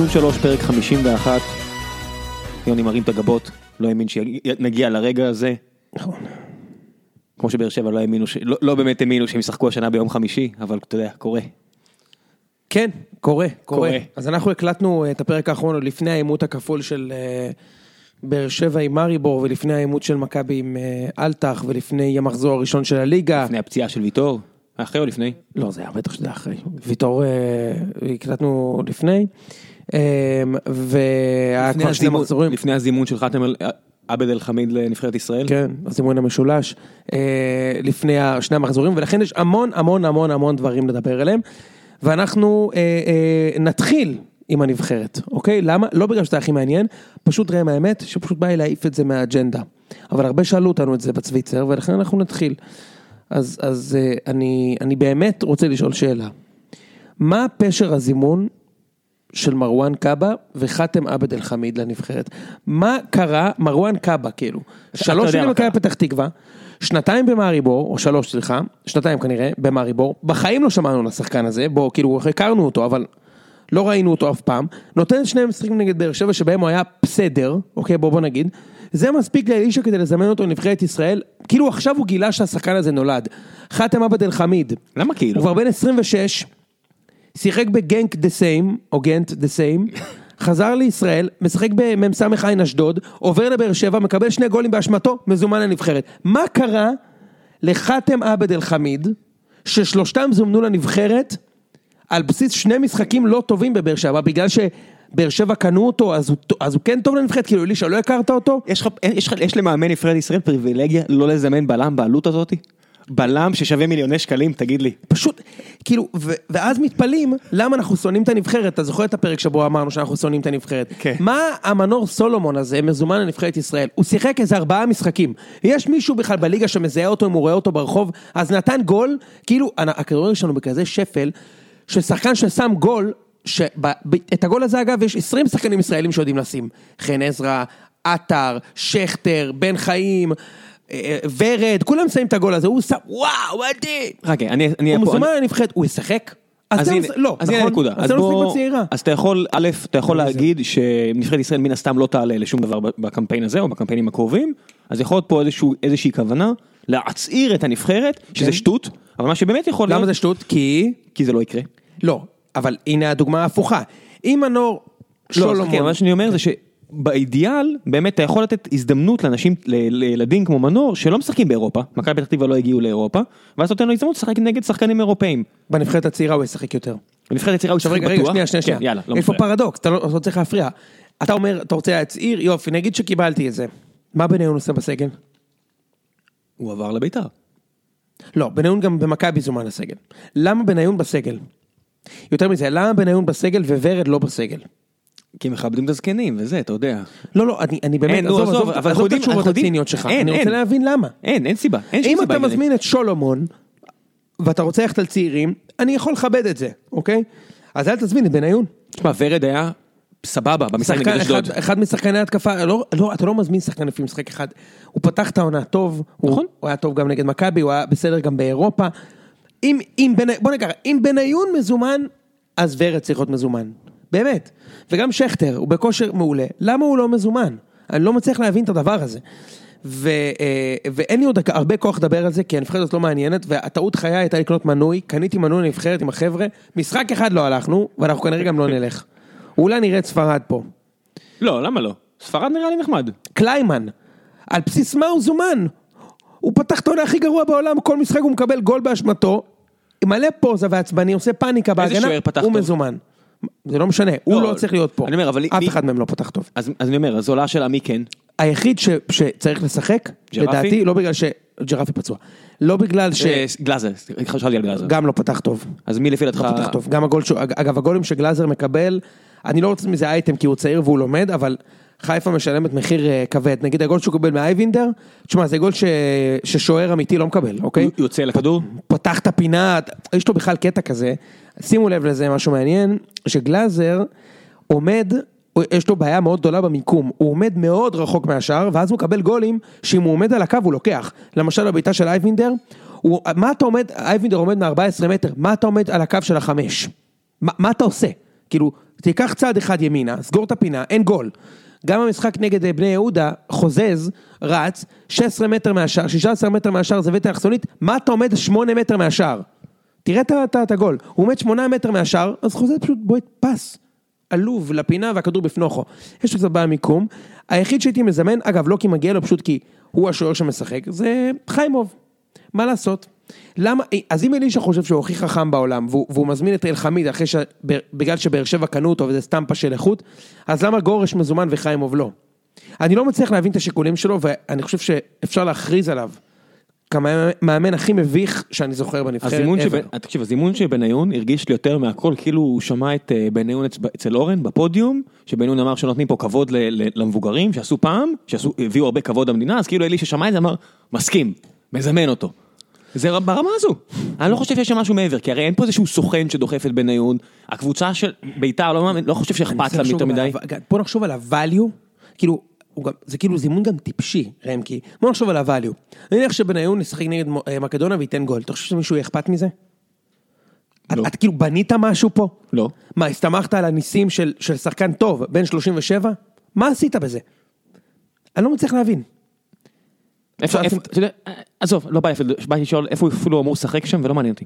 ציון שלוש, פרק 51. יוני מרים את הגבות, לא האמין שנגיע לרגע הזה. נכון. כמו שבאר שבע לא האמינו, ש... לא, לא באמת האמינו שהם ישחקו השנה ביום חמישי, אבל אתה יודע, קורה. כן, קורה, קורה. קורה. אז אנחנו הקלטנו את הפרק האחרון עוד לפני העימות הכפול של אה, באר שבע עם מאריבור, ולפני העימות של מכבי עם אה, אלטח, ולפני המחזור הראשון של הליגה. לפני הפציעה של ויטור, אחרי או לפני? לא, זה היה בטח שזה אחרי. ויטור, אה, הקלטנו לפני. אה, והיה שני מחזורים. לפני הזימון של חתם עבד אל חמיד לנבחרת ישראל? כן, הזימון המשולש, אה, לפני שני המחזורים, ולכן יש המון המון המון המון דברים לדבר עליהם, ואנחנו אה, אה, נתחיל עם הנבחרת, אוקיי? למה? לא בגלל שזה הכי מעניין, פשוט ראם האמת, שפשוט בא לי להעיף את זה מהאג'נדה. אבל הרבה שאלו אותנו את זה בצוויצר, ולכן אנחנו נתחיל. אז, אז אני, אני באמת רוצה לשאול שאלה. מה פשר הזימון של מרואן קאבה וחאתם עבד אל חמיד לנבחרת. מה קרה, מרואן קאבה כאילו, שלוש שנים במכבי. פתח תקווה, שנתיים במאריבור, או שלוש סליחה, שנתיים כנראה, במאריבור, בחיים לא שמענו על השחקן הזה, בוא כאילו הכרנו אותו אבל לא ראינו אותו אף פעם, נותן שני משחקים נגד באר שבע שבהם הוא היה בסדר, אוקיי בוא בוא נגיד, זה מספיק לאלישע כדי לזמן אותו לנבחרת ישראל, כאילו עכשיו הוא גילה שהשחקן הזה נולד. חאתם עבד אל חמיד, למה כאילו? הוא כבר בן 26, שיחק בגנק דה סיים, או גנט דה סיים, חזר לישראל, משחק במ"ס עין אשדוד, עובר לבאר שבע, מקבל שני גולים באשמתו, מזומן לנבחרת. מה קרה לחאתם עבד אל חמיד, ששלושתם זומנו לנבחרת, על בסיס שני משחקים לא טובים בבאר שבע, בגלל שבאר שבע קנו אותו, אז הוא, אז הוא כן טוב לנבחרת, כאילו אלישע, לא הכרת אותו? יש יש יש למאמן נבחרת ישראל פריבילגיה לא לזמן בלם בעלות הזאתי? בלם ששווה מיליוני שקלים, תגיד לי. פשוט, כאילו, ו- ואז מתפלאים למה אנחנו שונאים את הנבחרת, אתה זוכר את הפרק שבו אמרנו שאנחנו שונאים את הנבחרת? כן. מה המנור סולומון הזה מזומן לנבחרת ישראל? הוא שיחק איזה ארבעה משחקים. יש מישהו בכלל בליגה שמזהה אותו אם הוא רואה אותו ברחוב? אז נתן גול, כאילו, הכדורגל שלנו בכזה שפל, ששחקן ששם גול, שאת הגול הזה אגב יש 20 שחקנים ישראלים שיודעים לשים. חן עזרא, עטר, שכטר, בן חיים. ורד, כולם שמים את הגול הזה, הוא שם, וואו, מדהים! רגע, אני, אני, הוא פה- מזומן אני- לנבחרת, הוא ישחק? אז הנה, לא- אז הנה נכון? הנקודה. אז לא בצעירה. אז אתה יכול, א', אתה יכול להגיד שנבחרת ישראל מן הסתם לא תעלה לשום דבר בקמפיין הזה או בקמפיינים הקרובים, אז יכול להיות פה איזושהי כוונה להצעיר את הנבחרת, שזה שטות, אבל מה שבאמת יכול להיות, כן. למה זה שטות? כי... כי זה לא יקרה. לא, אבל הנה הדוגמה ההפוכה. אם מנור לא, חכה, שולומון... מה שאני אומר זה שבאידיאל, באמת אתה יכול לתת הזדמנות לאנשים, לילדים כמו מנור, שלא משחקים באירופה, מכבי פתח תקווה לא הגיעו לאירופה, ואז נותן לו הזדמנות לשחק נגד שחקנים אירופאים. בנבחרת הצעירה הוא ישחק יותר. בנבחרת הצעירה הוא ישחק בטוח. רגע, שנייה, שנייה, כן, שנייה. יאללה, לא איפה מפריע. פרדוקס? לא אתה לא צריך להפריע. אתה אומר, אתה רוצה להצעיר, יופי, נגיד שקיבלתי את זה. מה בניון עושה בסגל? הוא עבר לביתר. לא, בניון גם במכבי זומן לסגל. למה בניון בסגל? יותר מזה, למה בניון בסגל וורד לא בסגל? כי מכבדים את הזקנים וזה, אתה יודע. לא, לא, אני, אני באמת, אין, עזוב, עזוב, עזוב, אבל עזוב את התשובות הציניות שלך, אין, אני רוצה אין. להבין למה. אין, אין סיבה. אין שום אם אתה. מזמין את שולומון, ואתה רוצה ללכת על צעירים, אני יכול לכבד את זה, אוקיי? אז אל תזמין את בניון. תשמע, ורד היה סבבה במשחק נגד אשדוד. אחד, אחד משחקני התקפה, לא, לא, אתה לא מזמין שחקן לפי משחק אחד. הוא פתח את העונה טוב, הוא, נכון. הוא היה טוב גם נגד מכבי, הוא היה בסדר גם באירופה. אם, אם בני, בוא נקרא, אם בניון מזומן, אז ורד צריך להיות מזומן. באמת. וגם שכטר, הוא בכושר מעולה. למה הוא לא מזומן? אני לא מצליח להבין את הדבר הזה. ו, אה, ואין לי עוד הרבה כוח לדבר על זה, כי הנבחרת הזאת לא מעניינת, והטעות חיי הייתה לקנות מנוי, קניתי מנוי לנבחרת עם החבר'ה, משחק אחד לא הלכנו, ואנחנו כנראה גם לא נלך. אולי נראה את ספרד פה. לא, למה לא? ספרד נראה לי נחמד. קליימן, על בסיס מה הוא זומן? הוא פתח את העונה הכי גרוע בעולם, כל משחק הוא מקבל גול באשמתו, מלא פוזה ועצבני, עושה פאניקה בהגנה, הוא טוב? מזומן. זה לא משנה, הוא לא, לא צריך להיות פה. אני אומר, אבל אף אחד מהם לא פתח טוב. אז אז אני אומר, אז עולה השאלה מי כן. היחיד ש- שצריך לשחק? לדעתי, לא בגלל ש... ג'רפי פצוע. לא בגלל ש... אה, גלאזר, חשבתי על גלאזר. גם לא פתח טוב. אז מי לפי דעתך? לא פתח טוב. גם הגול, שהוא- אגב, הגולים שגלאזר מקבל, אני לא רוצה מזה אייטם כי הוא צעיר והוא לומד, אבל חיפה משלמת מחיר אה, כבד. נגיד הגול שהוא קיבל מאייבינדר, תשמע, זה גול ש... ששוער אמיתי לא מקבל, אוקיי? יוצא לכדור? פתח את הפינה, יש לו בכלל קטע כזה, שימו לב לזה, משהו מעניין, שגלאזר עומד, יש לו בעיה מאוד גדולה במיקום, הוא עומד מאוד רחוק מהשאר, ואז הוא מקבל גולים, שאם הוא עומד על הקו הוא לוקח. למשל בביתה של אייבינדר, הוא, מה אתה עומד, אייבינדר עומד מ-14 מטר, מה אתה עומד על הקו של החמש? מה, מה אתה עושה? כאילו, תיקח צעד אחד ימינה, סגור את הפינה, אין גול. גם המשחק נגד אה, בני יהודה, חוזז, רץ, 16 מטר מהשער, 16 מטר מהשער זווית אלכסונית, מה אתה עומד 8 מטר מהשער? תראה את הגול, הוא עומד 8 מטר מהשער, אז חוזז פשוט בועט פס. עלוב לפינה והכדור בפנוכו. יש לו בעיה מיקום. היחיד שהייתי מזמן, אגב, לא כי מגיע לו, פשוט כי הוא השוער שמשחק, זה חיימוב. מה לעשות? למה, אז אם אלישע חושב שהוא הכי חכם בעולם, והוא, והוא מזמין את אלחמיד אחרי ש... בגלל שבאר שבע קנו אותו וזה סטמפה של איכות, אז למה גורש מזומן וחיימוב לא? אני לא מצליח להבין את השיקולים שלו, ואני חושב שאפשר להכריז עליו כמאמן הכי מביך שאני זוכר בנבחרת. תקשיב, הזימון של בניון הרגיש לי יותר מהכל, כאילו הוא שמע את אה, בניון אצ- אצל אורן בפודיום, שבניון אמר שנותנים פה כבוד ל- ל- למבוגרים, שעשו פעם, שהביאו הרבה כבוד למדינה, אז כאילו אלישע שמע את זה, אמר, מסכים, מזמן אותו. זה ברמה הזו. אני לא חושב שיש שם משהו מעבר, כי הרי אין פה איזשהו סוכן שדוחף את בניון, הקבוצה של ביתר, לא, לא חושב שאכפת לה יותר מדי. בוא נחשוב על ה-value, כאילו, גם, זה כאילו זימון גם טיפשי, רמקי. בוא נחשוב על ה-value. נניח שבניון ישחק נגד אה, מקדוניה וייתן גול, אתה חושב שמישהו יהיה אכפת מזה? לא. את, את כאילו בנית משהו פה? לא. מה, הסתמכת על הניסים של, של שחקן טוב, בן 37? מה עשית בזה? אני לא מצליח להבין. איפה, איפה, אתה יודע, עזוב, לא בא באתי לשאול איפה הוא אפילו אמור לשחק שם ולא מעניין אותי.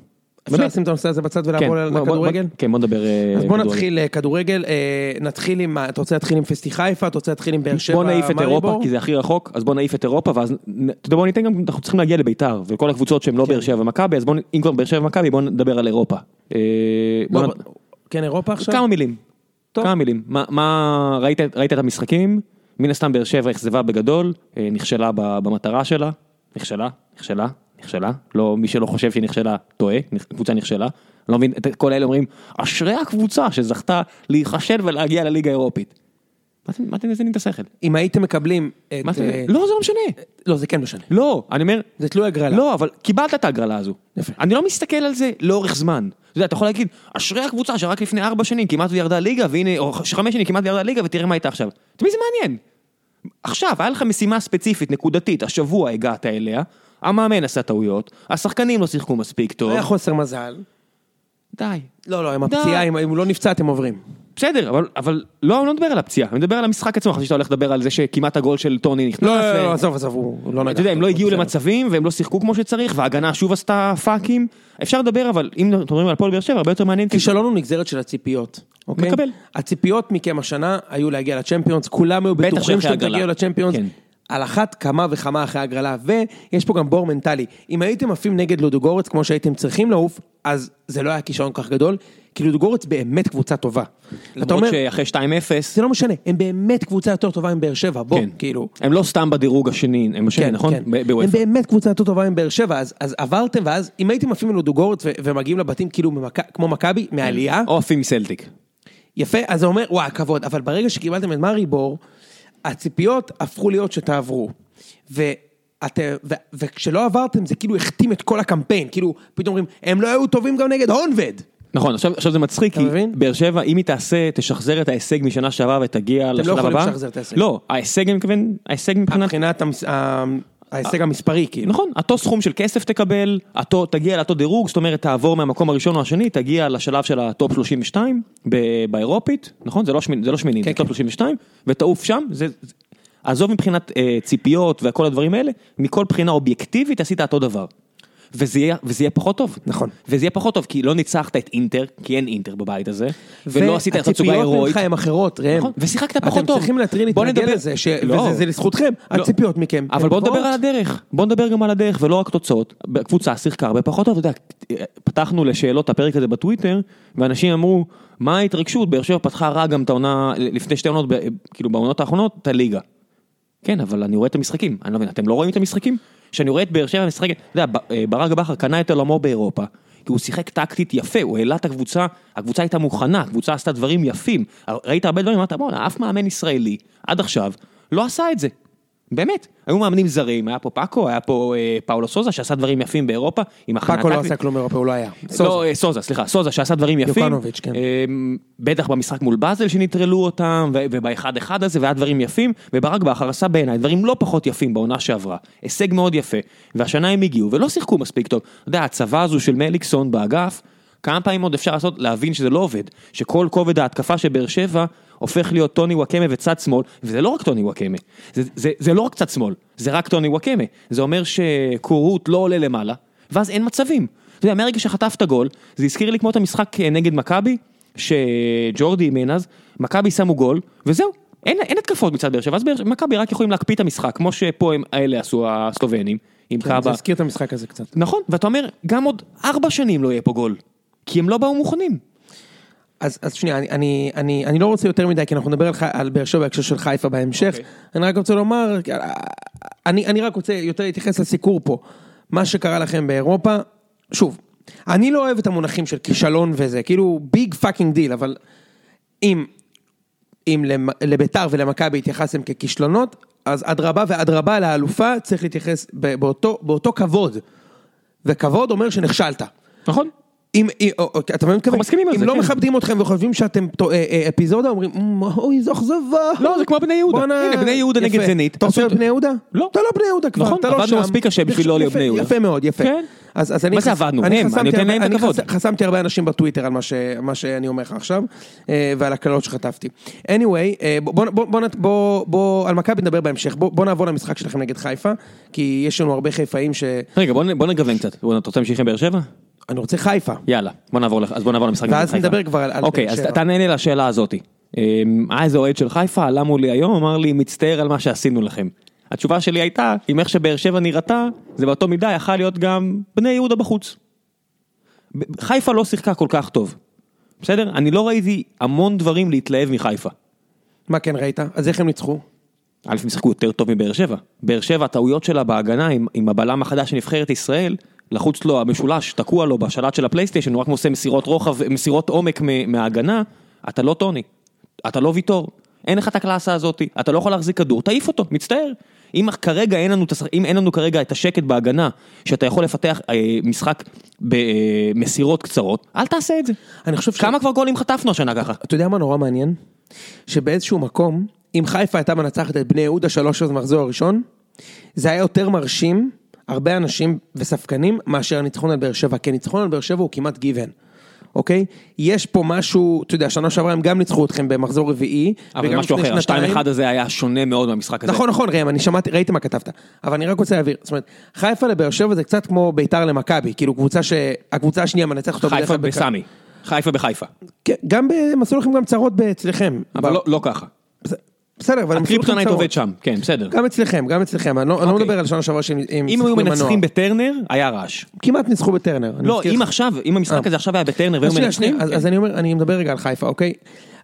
אפשר באמת? לשים את הנושא הזה בצד כן, ולעבור בוא- לכדורגל? כן, בוא נדבר אה, אז בוא כדורגל. נתחיל אה, כדורגל, אה, נתחיל עם, אתה רוצה להתחיל עם פסטי חיפה, אתה רוצה להתחיל עם באר שבע, בוא נעיף את? אירופה, כי זה הכי רחוק, אז בוא נעיף את אירופה, ואז, אתה יודע, בוא ניתן גם, אנחנו צריכים להגיע לביתר, וכל הקבוצות שהן כן. לא באר שבע ומכבי, אז בוא, אם כבר באר שבע ומכבי, בוא נדבר על אירופה. בוא נ- בוא- כן, אירופה עכשיו? כמה מילים. טוב. כמה מילים. מה- מה, ראית ראית את המשחקים? מן הסתם באר שבע אכזבה בגדול, נכשלה במטרה שלה, נכשלה, נכשלה, נכשלה, לא, מי שלא חושב שהיא נכשלה, טועה, הקבוצה נכשלה. אני לא מבין, את כל אלה אומרים, אשרי הקבוצה שזכתה להיכשל ולהגיע לליגה האירופית. מה אתם- מזיינים את השכל? אם הייתם מקבלים את... אה, לא, זה לא משנה. לא, זה כן משנה. לא, אני אומר, זה תלוי הגרלה. לא, אבל קיבלת את ההגרלה הזו. יפה. אני לא מסתכל על זה לאורך זמן. אתה יודע, אתה יכול להגיד, אשרי הקבוצה שרק לפני ארבע שנים כמעט וירדה ליגה, והנה, או חמש שנים כמעט וירדה ליגה, ותראה מה הייתה עכשיו. את מי זה מעניין? עכשיו, היה לך משימה ספציפית, נקודתית, השבוע הגעת אליה, המאמן עשה טעויות, השחקנים לא שיחקו מספיק טוב. היה חוסר מזל. די. לא, לא, עם. הפציעה, אם אם הוא לא נפצע, אתם עוברים. בסדר, אבל, אבל לא, אני לא מדבר על הפציעה, אני מדבר על המשחק עצמו, חשבתי שאתה הולך לדבר על זה שכמעט הגול של טוני נכנס. לא, לא, ו- לא, עזוב, עזוב, הוא לא נגע. אתה יודע, הם לא הגיעו. למצבים והם לא שיחקו כמו שצריך, וההגנה שוב עשתה פאקים. אפשר לדבר, אבל אם אתם מדברים על הפועל באר שבע, הרבה יותר מעניין. כי- כישלון הוא נגזרת של הציפיות, אוקיי? מקבל. הציפיות מכם השנה היו להגיע לצ'מפיונס, כולם היו בטוחים שאתם. תגיעו לצ'מפיונס. כן. על אחת כמה וכמה אחרי הגרלה, ויש פה גם בור מנטלי. אם הייתם עפים נגד לודוגורץ כמו שהייתם צריכים לעוף, אז זה לא היה כישרון כל כך גדול, כי לודוגורץ באמת קבוצה טובה. למרות אומר, שאחרי 2-0, זה לא משנה, הם באמת קבוצה יותר טובה מבאר שבע, בוא, כן. כאילו. הם לא סתם בדירוג השני, הם השני, כן, נכון? כן. הם. באמת קבוצה יותר טובה מבאר שבע, אז, אז עברתם, ואז אם הייתם עפים ללודוגורץ ומגיעים לבתים כאילו ממכ- כמו מכבי, מהעלייה, או עפים מסלטיק. יפה, אז זה אומר, וואי, כבוד, אבל ברגע שקיבלתם את מאריבור, הציפיות הפכו להיות שתעברו. ואת, ו, וכשלא עברתם, זה כאילו הכתים את כל הקמפיין, כאילו, פתאום אומרים, הם לא היו טובים גם נגד הונבד. נכון, עכשיו עכשיו זה מצחיק, כי? באר שבע, אם היא תעשה, תשחזר את ההישג משנה שעברה ותגיע לשלב הבא. יכולים לשחזר את ההישג. לא, ההישג אני מתכוון, ההישג מבחינת... מבחינת ההישג המספרי, כאילו. נכון, אותו סכום של כסף תקבל, תגיע לאותו דירוג, זאת אומרת תעבור מהמקום הראשון או השני, תגיע לשלב של ה top 32 ב- באירופית, נכון? זה לא, שמינ, זה לא שמינית, כן, זה top 32, ותעוף שם, זה, זה, עזוב מבחינת אה, ציפיות וכל הדברים האלה, מכל בחינה אובייקטיבית עשית אותו דבר. וזה יהיה, וזה יהיה פחות טוב. נכון. וזה יהיה פחות טוב, כי לא ניצחת את אינטר, כי אין אינטר בבית הזה, ולא עשית את והציפיות ההירואית. ממך הן אחרות, ראם. נכון, ושיחקת פחות טוב. אתם צריכים בוא להתרגל נדבר- לזה, ש- לא. וזה זה לזכותכם, לא. הציפיות מכם. אבל הן בוא נדבר. על הדרך, בוא נדבר גם על הדרך ולא רק תוצאות. הקבוצה שיחקה הרבה פחות טוב, אתה יודע, פתחנו לשאלות הפרק הזה בטוויטר, ואנשים אמרו, מה ההתרגשות, באר שבע פתחה רע גם את העונה, לפני שתי עונות, כאילו בעונות האחרונות, את הליגה. כן, אבל אני רואה את המשחקים, אני לא מבין, אתם לא רואים את המשחקים? כשאני רואה את באר שבע משחקת, אתה יודע, אה, ברק בכר קנה את עולמו באירופה, כי הוא שיחק טקטית יפה, הוא העלה את הקבוצה, הקבוצה הייתה מוכנה, הקבוצה עשתה דברים יפים. ראית הרבה דברים, אמרת, בואנה, אף מאמן ישראלי, עד עכשיו, לא עשה את זה. באמת, היו מאמנים זרים, היה פה פאקו, היה פה אה, פאולו סוזה שעשה דברים יפים באירופה, עם הכנה פאקו לא. עשה כלום אירופה, הוא לא היה. לא, אה, סוזה, סליחה, סוזה שעשה דברים יפים. יוקנוביץ', כן. אה, בטח במשחק מול באזל שנטרלו אותם, ו- ובאחד אחד הזה, והיה דברים יפים, וברק בכר עשה בעיניי דברים לא פחות יפים בעונה שעברה. הישג מאוד יפה, והשנה הם הגיעו ולא שיחקו מספיק טוב. אתה יודע, הצבא הזו של מליקסון באגף, כמה פעמים עוד אפשר לעשות, להבין שזה לא עובד, שכל כובד ההתקפה של באר שבע הופך להיות טוני וואקמה וצד שמאל, וזה לא רק טוני וואקמה, זה, זה, זה לא רק צד שמאל, זה רק טוני וואקמה, זה אומר שקורות לא עולה למעלה, ואז אין מצבים. אתה יודע, מהרגע שחטפת גול, זה הזכיר לי כמו את המשחק נגד מכבי, שג'ורדי אימן אז, מכבי שמו גול, וזהו, אין, אין התקפות מצד באר שבע, אז מכבי רק יכולים להקפיא את המשחק, כמו שפה הם האלה עשו הסלובנים, עם כן, קאבה. זה הזכיר את המשחק הזה קצת. נכון, ואתה אומר, גם עוד ארבע שנים לא יהיה פה גול, כי הם לא באו מוכנים. אז, אז שנייה, אני, אני, אני, אני לא רוצה יותר מדי, כי אנחנו נדבר על, על באר שבע בהקשר של חיפה בהמשך. אוקיי. אני רק רוצה לומר, אני, אני רק רוצה יותר להתייחס לסיקור פה. מה שקרה לכם באירופה, שוב, אני לא אוהב את המונחים של כישלון וזה, כאילו big fucking deal, אבל אם, אם לביתר ולמכבי התייחסתם ככישלונות, אז אדרבה ואדרבה לאלופה צריך להתייחס באותו, באותו כבוד. וכבוד אומר שנכשלת. נכון? אם, אם- אתה מבין? אנחנו מסכימים על אם זה, לא כן. מכבדים אתכם וחושבים שאתם אה, אה, אפיזודה, אומרים, "מ, אוי, איזו אכזבה. לא, זה כמו בני יהודה. הנה, בני יהודה נגד. זנית. אתה רוצה להיות בני יהודה? לא. אתה לא בני יהודה כבר, נכון, אתה לא עבדנו שם. מספיק קשה בשביל לא להיות בני יהודה. יפה מאוד, יפה. כן. אז, אני מה זה עבדנו? אני נותן הרבה- להם את הכבוד. חס- חסמתי הרבה אנשים בטוויטר על מה, שאני אומר לך עכשיו, אה, ועל הקללות שחטפתי. anyway, בוא, על מכבי נדבר בהמשך, בוא, נעבור למשחק שלכם נגד חיפה, כי יש לנו הרבה חיפאים ש... רגע, בוא נגוון קצת. אתה רוצה להמשיך עם באר שבע? אני רוצה חיפה. יאללה, בוא נעבור, אז בוא נעבור למשחק. ואז. נדבר כבר על- על אוקיי, אז. תענה לי לשאלה הזאתי. אמ, היה איזה אוהד של חיפה, עלה מולי היום, אמר לי, מצטער על מה שעשינו לכם. התשובה שלי הייתה, עם איך שבאר שבע נראתה, זה באותו מידה יכל להיות גם בני יהודה בחוץ. חיפה לא שיחקה כל כך טוב. בסדר? אני לא ראיתי המון דברים להתלהב מחיפה. מה כן ראית? אז איך הם ניצחו? א', הם שיחקו יותר טוב מבאר שבע. באר שבע, הטעויות שלה בהגנה עם, עם הבלם החדש של נבחרת ישראל, לחוץ לו המשולש, תקוע לו בשלט של הפלייסטיישן, הוא רק עושה מסירות רוחב, מסירות עומק מההגנה, אתה לא טוני, אתה לא ויטור, אין לך את הקלאסה הזאת, אתה לא יכול להחזיק כדור, תעיף אותו, מצטער. אם כרגע אין לנו, אם אין לנו כרגע את השקט בהגנה, שאתה יכול לפתח אה, משחק במסירות קצרות, אל תעשה את זה. אני חושב ש... כמה כבר גולים חטפנו השנה ככה? אתה יודע מה נורא מעניין? שבאיזשהו מקום, אם חיפה הייתה מנצחת את בני יהודה שלוש עשרה במחזור הראשון, זה היה יותר מרשים, הרבה אנשים וספקנים, מאשר הניצחון על באר שבע, כי הניצחון על באר שבע הוא כמעט גיוון. אוקיי? יש פה משהו, אתה יודע, שנה שעברה הם גם ניצחו אתכם במחזור רביעי. אבל משהו אחר. השתיים אחד הזה היה שונה מאוד מהמשחק הזה. נכון, נכון, ראם, אני שמעתי, ראיתי מה כתבת. אבל אני רק רוצה להבהיר, זאת אומרת, חיפה לבאר שבע זה קצת כמו ביתר למכבי, כאילו קבוצה שהקבוצה השנייה מנצחת אותו חיפה בסמי, חיפה בחיפה, כן, גם עשו לכם גם צרות אצלכם. אבל לא- לא ככה. בסדר, אבל ה kryptonite. עובד שם, כן, בסדר. גם אצלכם, גם אצלכם, אני לא לא אוקיי. מדבר על שנה שעברה שהם הם אם שיחקו היו. מנצחים בטרנר, היה רעש. כמעט ניצחו בטרנר. לא, אם. עכשיו, אם המשחק אה. הזה עכשיו היה בטרנר והיו מנצחים, כן. אז אני אומר, אני מדבר רגע על חיפה, אוקיי?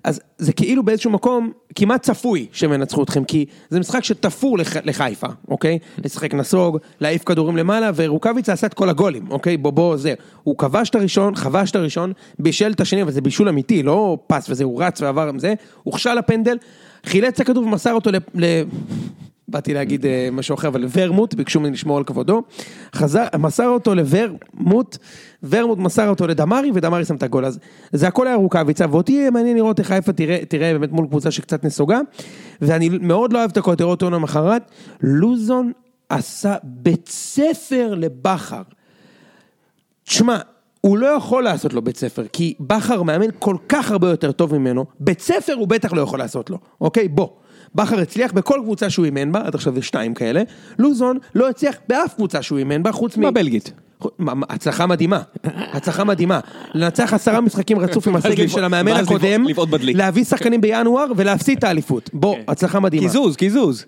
אז זה כאילו באיזשהו מקום כמעט צפוי שהם ינצחו אתכם, כי זה משחק שתפור לח- לחיפה, אוקיי? לשחק נסוג, להעיף כדורים למעלה, ורוקאביצה עשה את כל הגולים, אוקיי? בוא, בוא, זה. הוא כבש את הראשון, חבש את הראשון, בישל את השני, אבל זה בישול אמיתי, לא פס וזה, הוא רץ ועבר עם זה, הוכשל לפנדל, חילץ הכדור ומסר אותו ל... ל... באתי להגיד אה, משהו אחר, אבל ורמוט, ביקשו ממני לשמור על כבודו, חזר, מסר אותו לוורמוט, ורמוט מסר אותו לדמרי, ודמרי שם את הגול, אז זה הכל היה רוקאביצה, ואותי יהיה מעניין לראות איך חיפה תראה, תראה באמת מול קבוצה שקצת נסוגה, ואני מאוד לא אוהב את הכותרות עונה למחרת, לוזון עשה בית ספר לבכר. תשמע, הוא לא יכול לעשות לו בית ספר, כי בכר מאמן כל כך הרבה יותר טוב ממנו, בית ספר הוא בטח לא יכול לעשות לו, אוקיי? בוא. בכר הצליח בכל קבוצה שהוא אימן בה, עד עכשיו יש שתיים כאלה, לוזון לא הצליח באף קבוצה שהוא אימן בה, חוץ מ... בבלגית. הצלחה מדהימה, הצלחה מדהימה. לנצח עשרה משחקים רצוף עם הסגל של המאמן הקודם. להביא שחקנים בינואר ולהפסיד את האליפות. בוא, הצלחה מדהימה. קיזוז, קיזוז.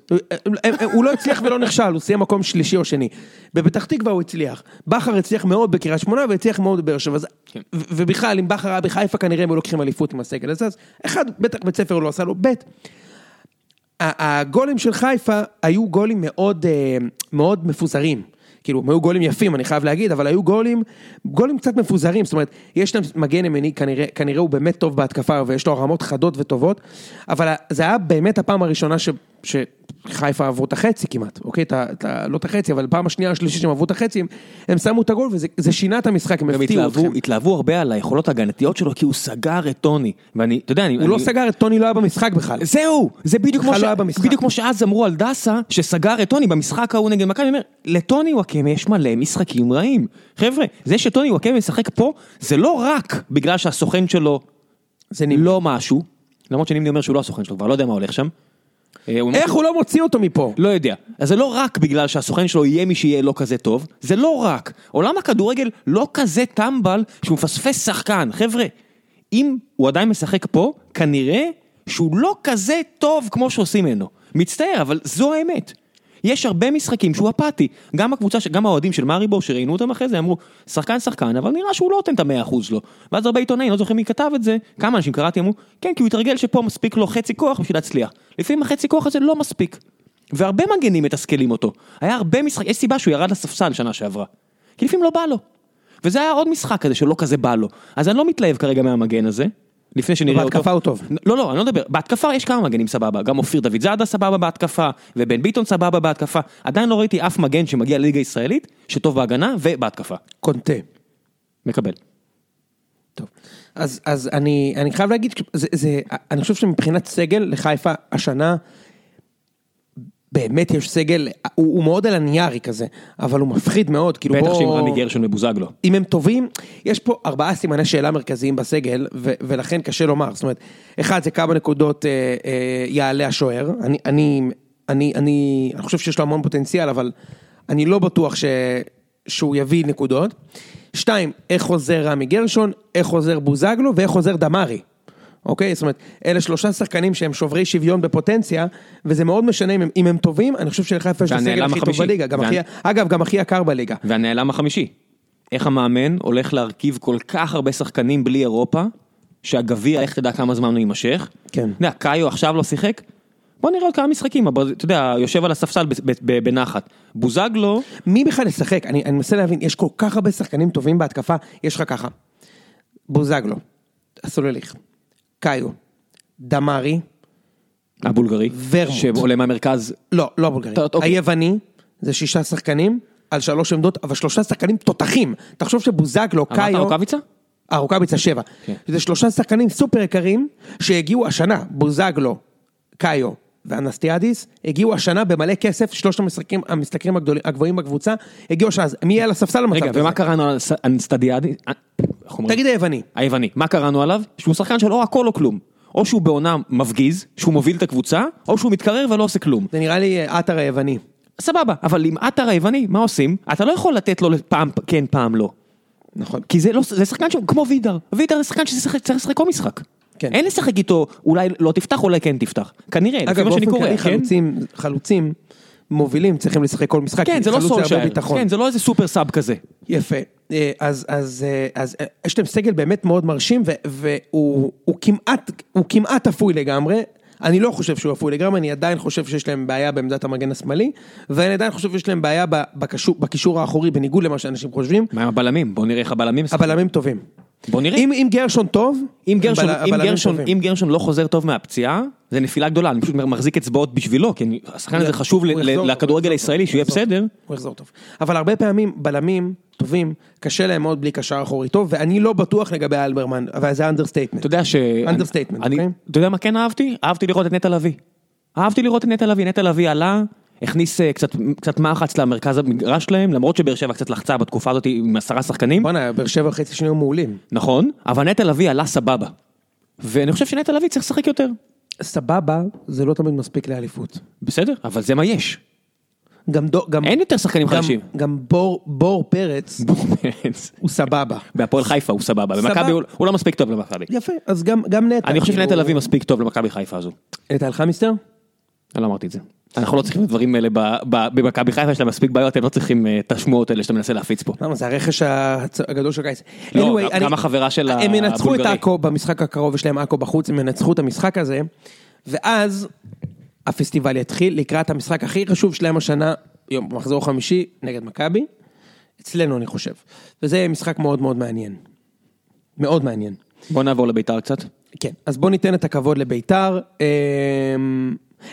הוא לא הצליח ולא נכשל, הוא סיים מקום שלישי או שני. בפתח תקווה הוא הצליח. בכר הצליח מאוד בקריית שמונה והצליח מאוד בבאר שבע. כן. ובכלל, אם בכר היה בחיפה כנראה הם היו לוקחים אליפות עם הסגל הזה, אז אחד, בטח בית ספר הוא לא עשה לו, ב', ה- הגולים של חיפה היו גולים מאוד, אה, מאוד מפוזרים. כאילו, היו גולים יפים, אני חייב להגיד, אבל היו גולים, גולים קצת מפוזרים, זאת אומרת, יש להם מגן ימני, כנראה, כנראה הוא באמת טוב בהתקפה, ויש לו רמות חדות וטובות, אבל זה היה באמת הפעם הראשונה ש... שחיפה עברו את החצי כמעט, אוקיי? את ה- את ה- לא את החצי, אבל פעם השנייה השלישית שהם עברו את החצי, הם- הם שמו את הגול וזה זה שינה את המשחק, הם הם הפתיעו אתכם. התלהבו הרבה על היכולות ההגנתיות שלו, כי הוא סגר את טוני. ואני, אתה יודע, אני... הוא לא אני- סגר את טוני, לא היה במשחק בכלל. זהו, זה בדיוק כמו, בכלל ש... לא. בדיוק כמו שאז אמרו על דסה, שסגר את טוני במשחק ההוא נגד מכבי, אני אומר, לטוני וואקמה יש מלא משחקים רעים. חבר'ה, זה שטוני וואקמה משחק פה, זה לא רק בגלל שהסוכן שלו זה נימי. לא משהו, למרות שנימני אומר שהוא לא הסוכן שלו, כבר לא יודע מה הולך שם. אה, איך הוא לא מוציא אותו מפה? לא יודע. אז זה לא רק בגלל שהסוכן שלו יהיה מי שיהיה לא כזה טוב, זה לא רק. עולם הכדורגל לא כזה טמבל שהוא מפספס שחקן. חבר'ה, אם הוא עדיין משחק פה, כנראה שהוא לא כזה טוב כמו שעושים ממנו. מצטער, אבל זו האמת. יש הרבה משחקים שהוא אפאתי. גם הקבוצה, גם האוהדים של מאריבור שראיינו אותם אחרי זה אמרו, שחקן שחקן, אבל נראה שהוא לא נותן את המאה אחוז שלו. ואז הרבה עיתונאים, לא זוכר מי כתב את זה, כמה אנשים קראתי אמרו, כן, כי הוא התרגל שפה מספיק לו חצי כוח בשביל להצליח. לפעמים החצי כוח הזה לא מספיק. והרבה מגנים מתסכלים אותו. היה הרבה משחק, יש סיבה שהוא ירד לספסל שנה שעברה. כי לפעמים לא בא לו. וזה היה עוד משחק כזה שלא כזה בא לו. אז אני לא מתלהב כרגע מהמגן הזה. לפני שנראה אותו. בהתקפה הוא טוב. לא, לא, אני לא מדבר, בהתקפה יש כמה מגנים סבבה, גם אופיר דוד זאדה סבבה בהתקפה, ובן ביטון סבבה בהתקפה, עדיין לא ראיתי אף מגן שמגיע לליגה הישראלית, שטוב בהגנה ובהתקפה. קונטה. מקבל. טוב. אז, אז אני, אני חייב להגיד, זה, זה, אני חושב שמבחינת סגל לחיפה השנה, באמת יש סגל, הוא, הוא מאוד על הניירי כזה, אבל הוא מפחיד מאוד, כאילו בטח בוא... שעם רמי גרשון ובוזגלו. אם הם טובים, יש פה ארבעה סימני שאלה מרכזיים בסגל, ו- ולכן קשה לומר, זאת אומרת, אחד זה כמה נקודות אה, אה, יעלה השוער, אני, אני, אני, אני, אני חושב שיש לו המון פוטנציאל, אבל אני לא בטוח ש, שהוא יביא נקודות. שתיים, איך חוזר רמי גרשון, איך חוזר בוזגלו ואיך חוזר דמארי. אוקיי? זאת אומרת, אלה שלושה שחקנים שהם שוברי שוויון בפוטנציה, וזה מאוד משנה אם הם, אם הם טובים, אני חושב שלחיפה יש את הסגל הכי טוב. בליגה, גם וה- הכי, אגב, גם הכי יקר בליגה. והנעלם החמישי. איך המאמן הולך להרכיב כל כך הרבה שחקנים בלי אירופה, שהגביע, איך תדע כמה זמן הוא יימשך. כן. אתה יודע, קאיו עכשיו לא שיחק? בוא נראה עוד כמה משחקים, אבל אתה יודע, יושב על הספסל בנחת. בוזגלו, מי בכלל ישחק? אני, אני מנסה להבין, יש כל כך הרבה שחקנים טובים בהתקפה, יש לך ככה, בוזגלו, סולליך, קאיו, דמארי, הבולגרי, ורמוט. שעולה מהמרכז, לא, לא הבולגרי, אוקיי. היווני, זה שישה שחקנים, על שלוש עמדות, אבל שלושה שחקנים תותחים. תחשוב שבוזגלו, אמרת קאיו, רוקאביצה? אה, רוקאביצה שבע. כן. זה שלושה שחקנים סופר יקרים, שהגיעו השנה, בוזגלו, קאיו ואנסטיאדיס, הגיעו השנה במלא כסף, שלושת המשחקים, המשתכרים הגבוהים בקבוצה, הגיעו השנה, מי יהיה על הספסל במצב רגע, כזה? ומה קראנו על ס- אנסטדיאדי? אה? תגיד היווני. היווני, מה קראנו עליו? שהוא שחקן של או הכל או כלום. או שהוא בעונה מפגיז, שהוא מוביל את הקבוצה, או שהוא מתקרר ולא עושה כלום. זה נראה לי אה, עטר היווני. סבבה, אבל עם עטר היווני, מה עושים? אתה לא יכול לתת לו פעם כן, פעם לא. נכון. כי זה לא, זה שחקן שהוא כמו וידר. וידר זה שחקן שצריך לשחק כל משחק. כן. אין לשחק איתו, אולי לא תפתח, אולי כן תפתח. כנראה, לפי אגב, מה שאני באופן קורא, כללי כן? חלוצים, חלוצים מובילים צריכים לשחק כל משחק. כן, זה לא סולשייר. כן, זה לא איזה סופר סאב כזה. יפה. אה, אז, אז, אה, אז אה, יש להם סגל באמת מאוד מרשים, והוא הוא כמעט, הוא כמעט אפוי לגמרי. אני לא חושב שהוא אפוי לגמרי, אני עדיין חושב שיש להם בעיה בעמדת המגן השמאלי, ואני עדיין חושב שיש להם בעיה בקשור, בקישור האחורי, בניגוד למה שאנשים חושבים. מה עם הבלמים? בוא נראה איך הבלמים. הבלמים טובים. בוא נראה. אם, אם גרשון טוב, אם גרשון, הבל- אם, הבלמים גרשון. אם גרשון לא חוזר טוב מהפציעה, זה נפילה גדולה, אני פשוט מחזיק אצבעות בשבילו, כי אני- השחקן הזה חשוב לכדורגל הישראלי, שהוא יהיה בסדר. הוא יחזור טוב. אבל הרבה פעמים בלמים טובים, קשה להם מאוד בלי קשר אחורי טוב, ואני לא בטוח לגבי אלברמן, אבל זה understatement. אתה יודע ש... אני- אוקיי? אתה יודע מה כן אהבתי? אהבתי לראות את נטע לביא. אהבתי לראות את נטע לביא, נטע לביא עלה, הכניס אה, קצת, קצת מחץ למרכז המגרש שלהם, למרות שבאר שבע קצת לחצה בתקופה הזאת עם עשרה שחקנים, בואנה, באר שבע חצי שני היו מעולים. נכון, אבל נטע לביא עלה סבבה. ואני חושב שנטע לביא צריך לשחק יותר. סבבה, זה לא תמיד מספיק לאליפות. בסדר, אבל זה מה יש. גם דו, גם, אין יותר שחקנים גם, חדשים. גם בור, בור פרץ הוא סבבה. בהפועל חיפה הוא סבבה, סבבה. במכבי הוא- הוא לא מספיק טוב למכבי. יפה, אז גם, גם נטע. אני חושב כאילו- שנטע לביא מספיק טוב למכבי חיפה הזו. נטע אלחמיסטר? אני לא אמרתי את זה. אנחנו לא צריכים את הדברים האלה במכבי חיפה, יש להם מספיק בעיות, הם לא צריכים אה, את השמועות האלה שאתה מנסה להפיץ פה. למה, זה הרכש הגדול של קיץ. לא, גם- החברה של הם ינצחו את הבולגרי. עכו במשחק הקרוב, יש להם עכו בחוץ, הם ינצחו את המשחק הזה, ואז הפסטיבל יתחיל לקראת המשחק הכי חשוב שלהם השנה, יום מחזור חמישי, נגד מכבי, אצלנו אני חושב. וזה משחק מאוד מאוד מעניין. מאוד מעניין. בוא נעבור לביתר קצת. כן, אז בוא ניתן את הכבוד לביתר.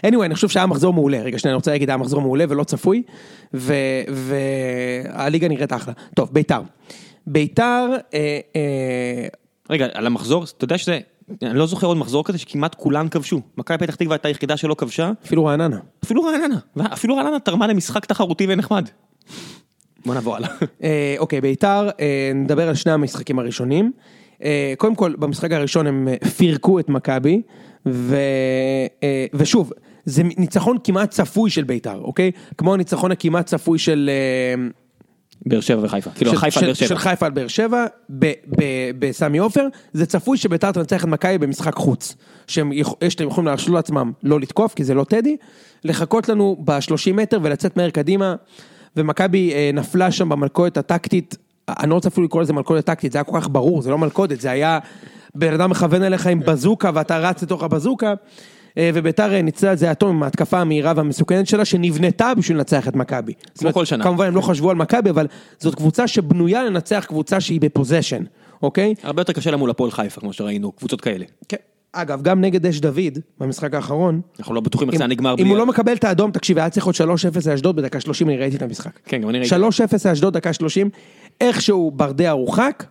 Anyway, אני חושב שהיה מחזור מעולה, רגע שנייה, אני רוצה להגיד, היה מחזור מעולה ולא צפוי, והליגה נראית אחלה. טוב, ביתר. ביתר, אה, אה, רגע, על המחזור, אתה יודע שזה, אני לא זוכר עוד מחזור כזה שכמעט כולן כבשו. מכבי פתח תקווה הייתה היחידה שלא כבשה, אפילו רעננה. אפילו רעננה. אפילו רעננה תרמה למשחק תחרותי ונחמד. בוא נעבור הלאה. אה, אוקיי, ביתר, אה, נדבר על שני המשחקים הראשונים. אה, קודם כל, במשחק הראשון הם פירקו את מכבי, ו, אה, ושוב, זה ניצחון כמעט צפוי של ביתר, אוקיי? כמו הניצחון הכמעט צפוי של... אה, באר שבע וחיפה. כאילו חיפה של- באר שבע. של חיפה על באר שבע, בסמי עופר, זה צפוי שביתר תנצח את מכבי במשחק חוץ. שהם יכולים להרשות לעצמם לא לתקוף, כי זה לא טדי, לחכות לנו ב-30 מטר ולצאת מהר קדימה, ומכבי אה, נפלה שם במלכודת הטקטית, אני לא רוצה אפילו לקרוא לזה מלכודת טקטית, זה היה כל כך ברור, זה לא מלכודת, זה היה בן אדם מכוון אליך עם בזוקה ואתה רץ לתוך הבזוקה. אה, וביתר אה, ניצלה את זה תום עם ההתקפה המהירה והמסוכנת שלה שנבנתה בשביל לנצח את מכבי. אומרת, כל שנה. כמובן הם לא חשבו על מכבי, אבל זאת קבוצה שבנויה לנצח קבוצה שהיא בפוזיישן, אוקיי? הרבה יותר קשה לה מול הפועל חיפה, כמו שראינו, קבוצות כאלה. כן. אגב, גם נגד אש דוד, במשחק האחרון, אנחנו לא בטוחים איך זה היה נגמר אם. הוא לא מקבל את האדום, תקשיב, היה צריך להיות 3-0 לאשדוד בדקה 30, אני ראיתי את המשחק. כן, גם אני ראיתי. 3-0 לאשדוד, דקה 30, איכשהו ברדע הורחק,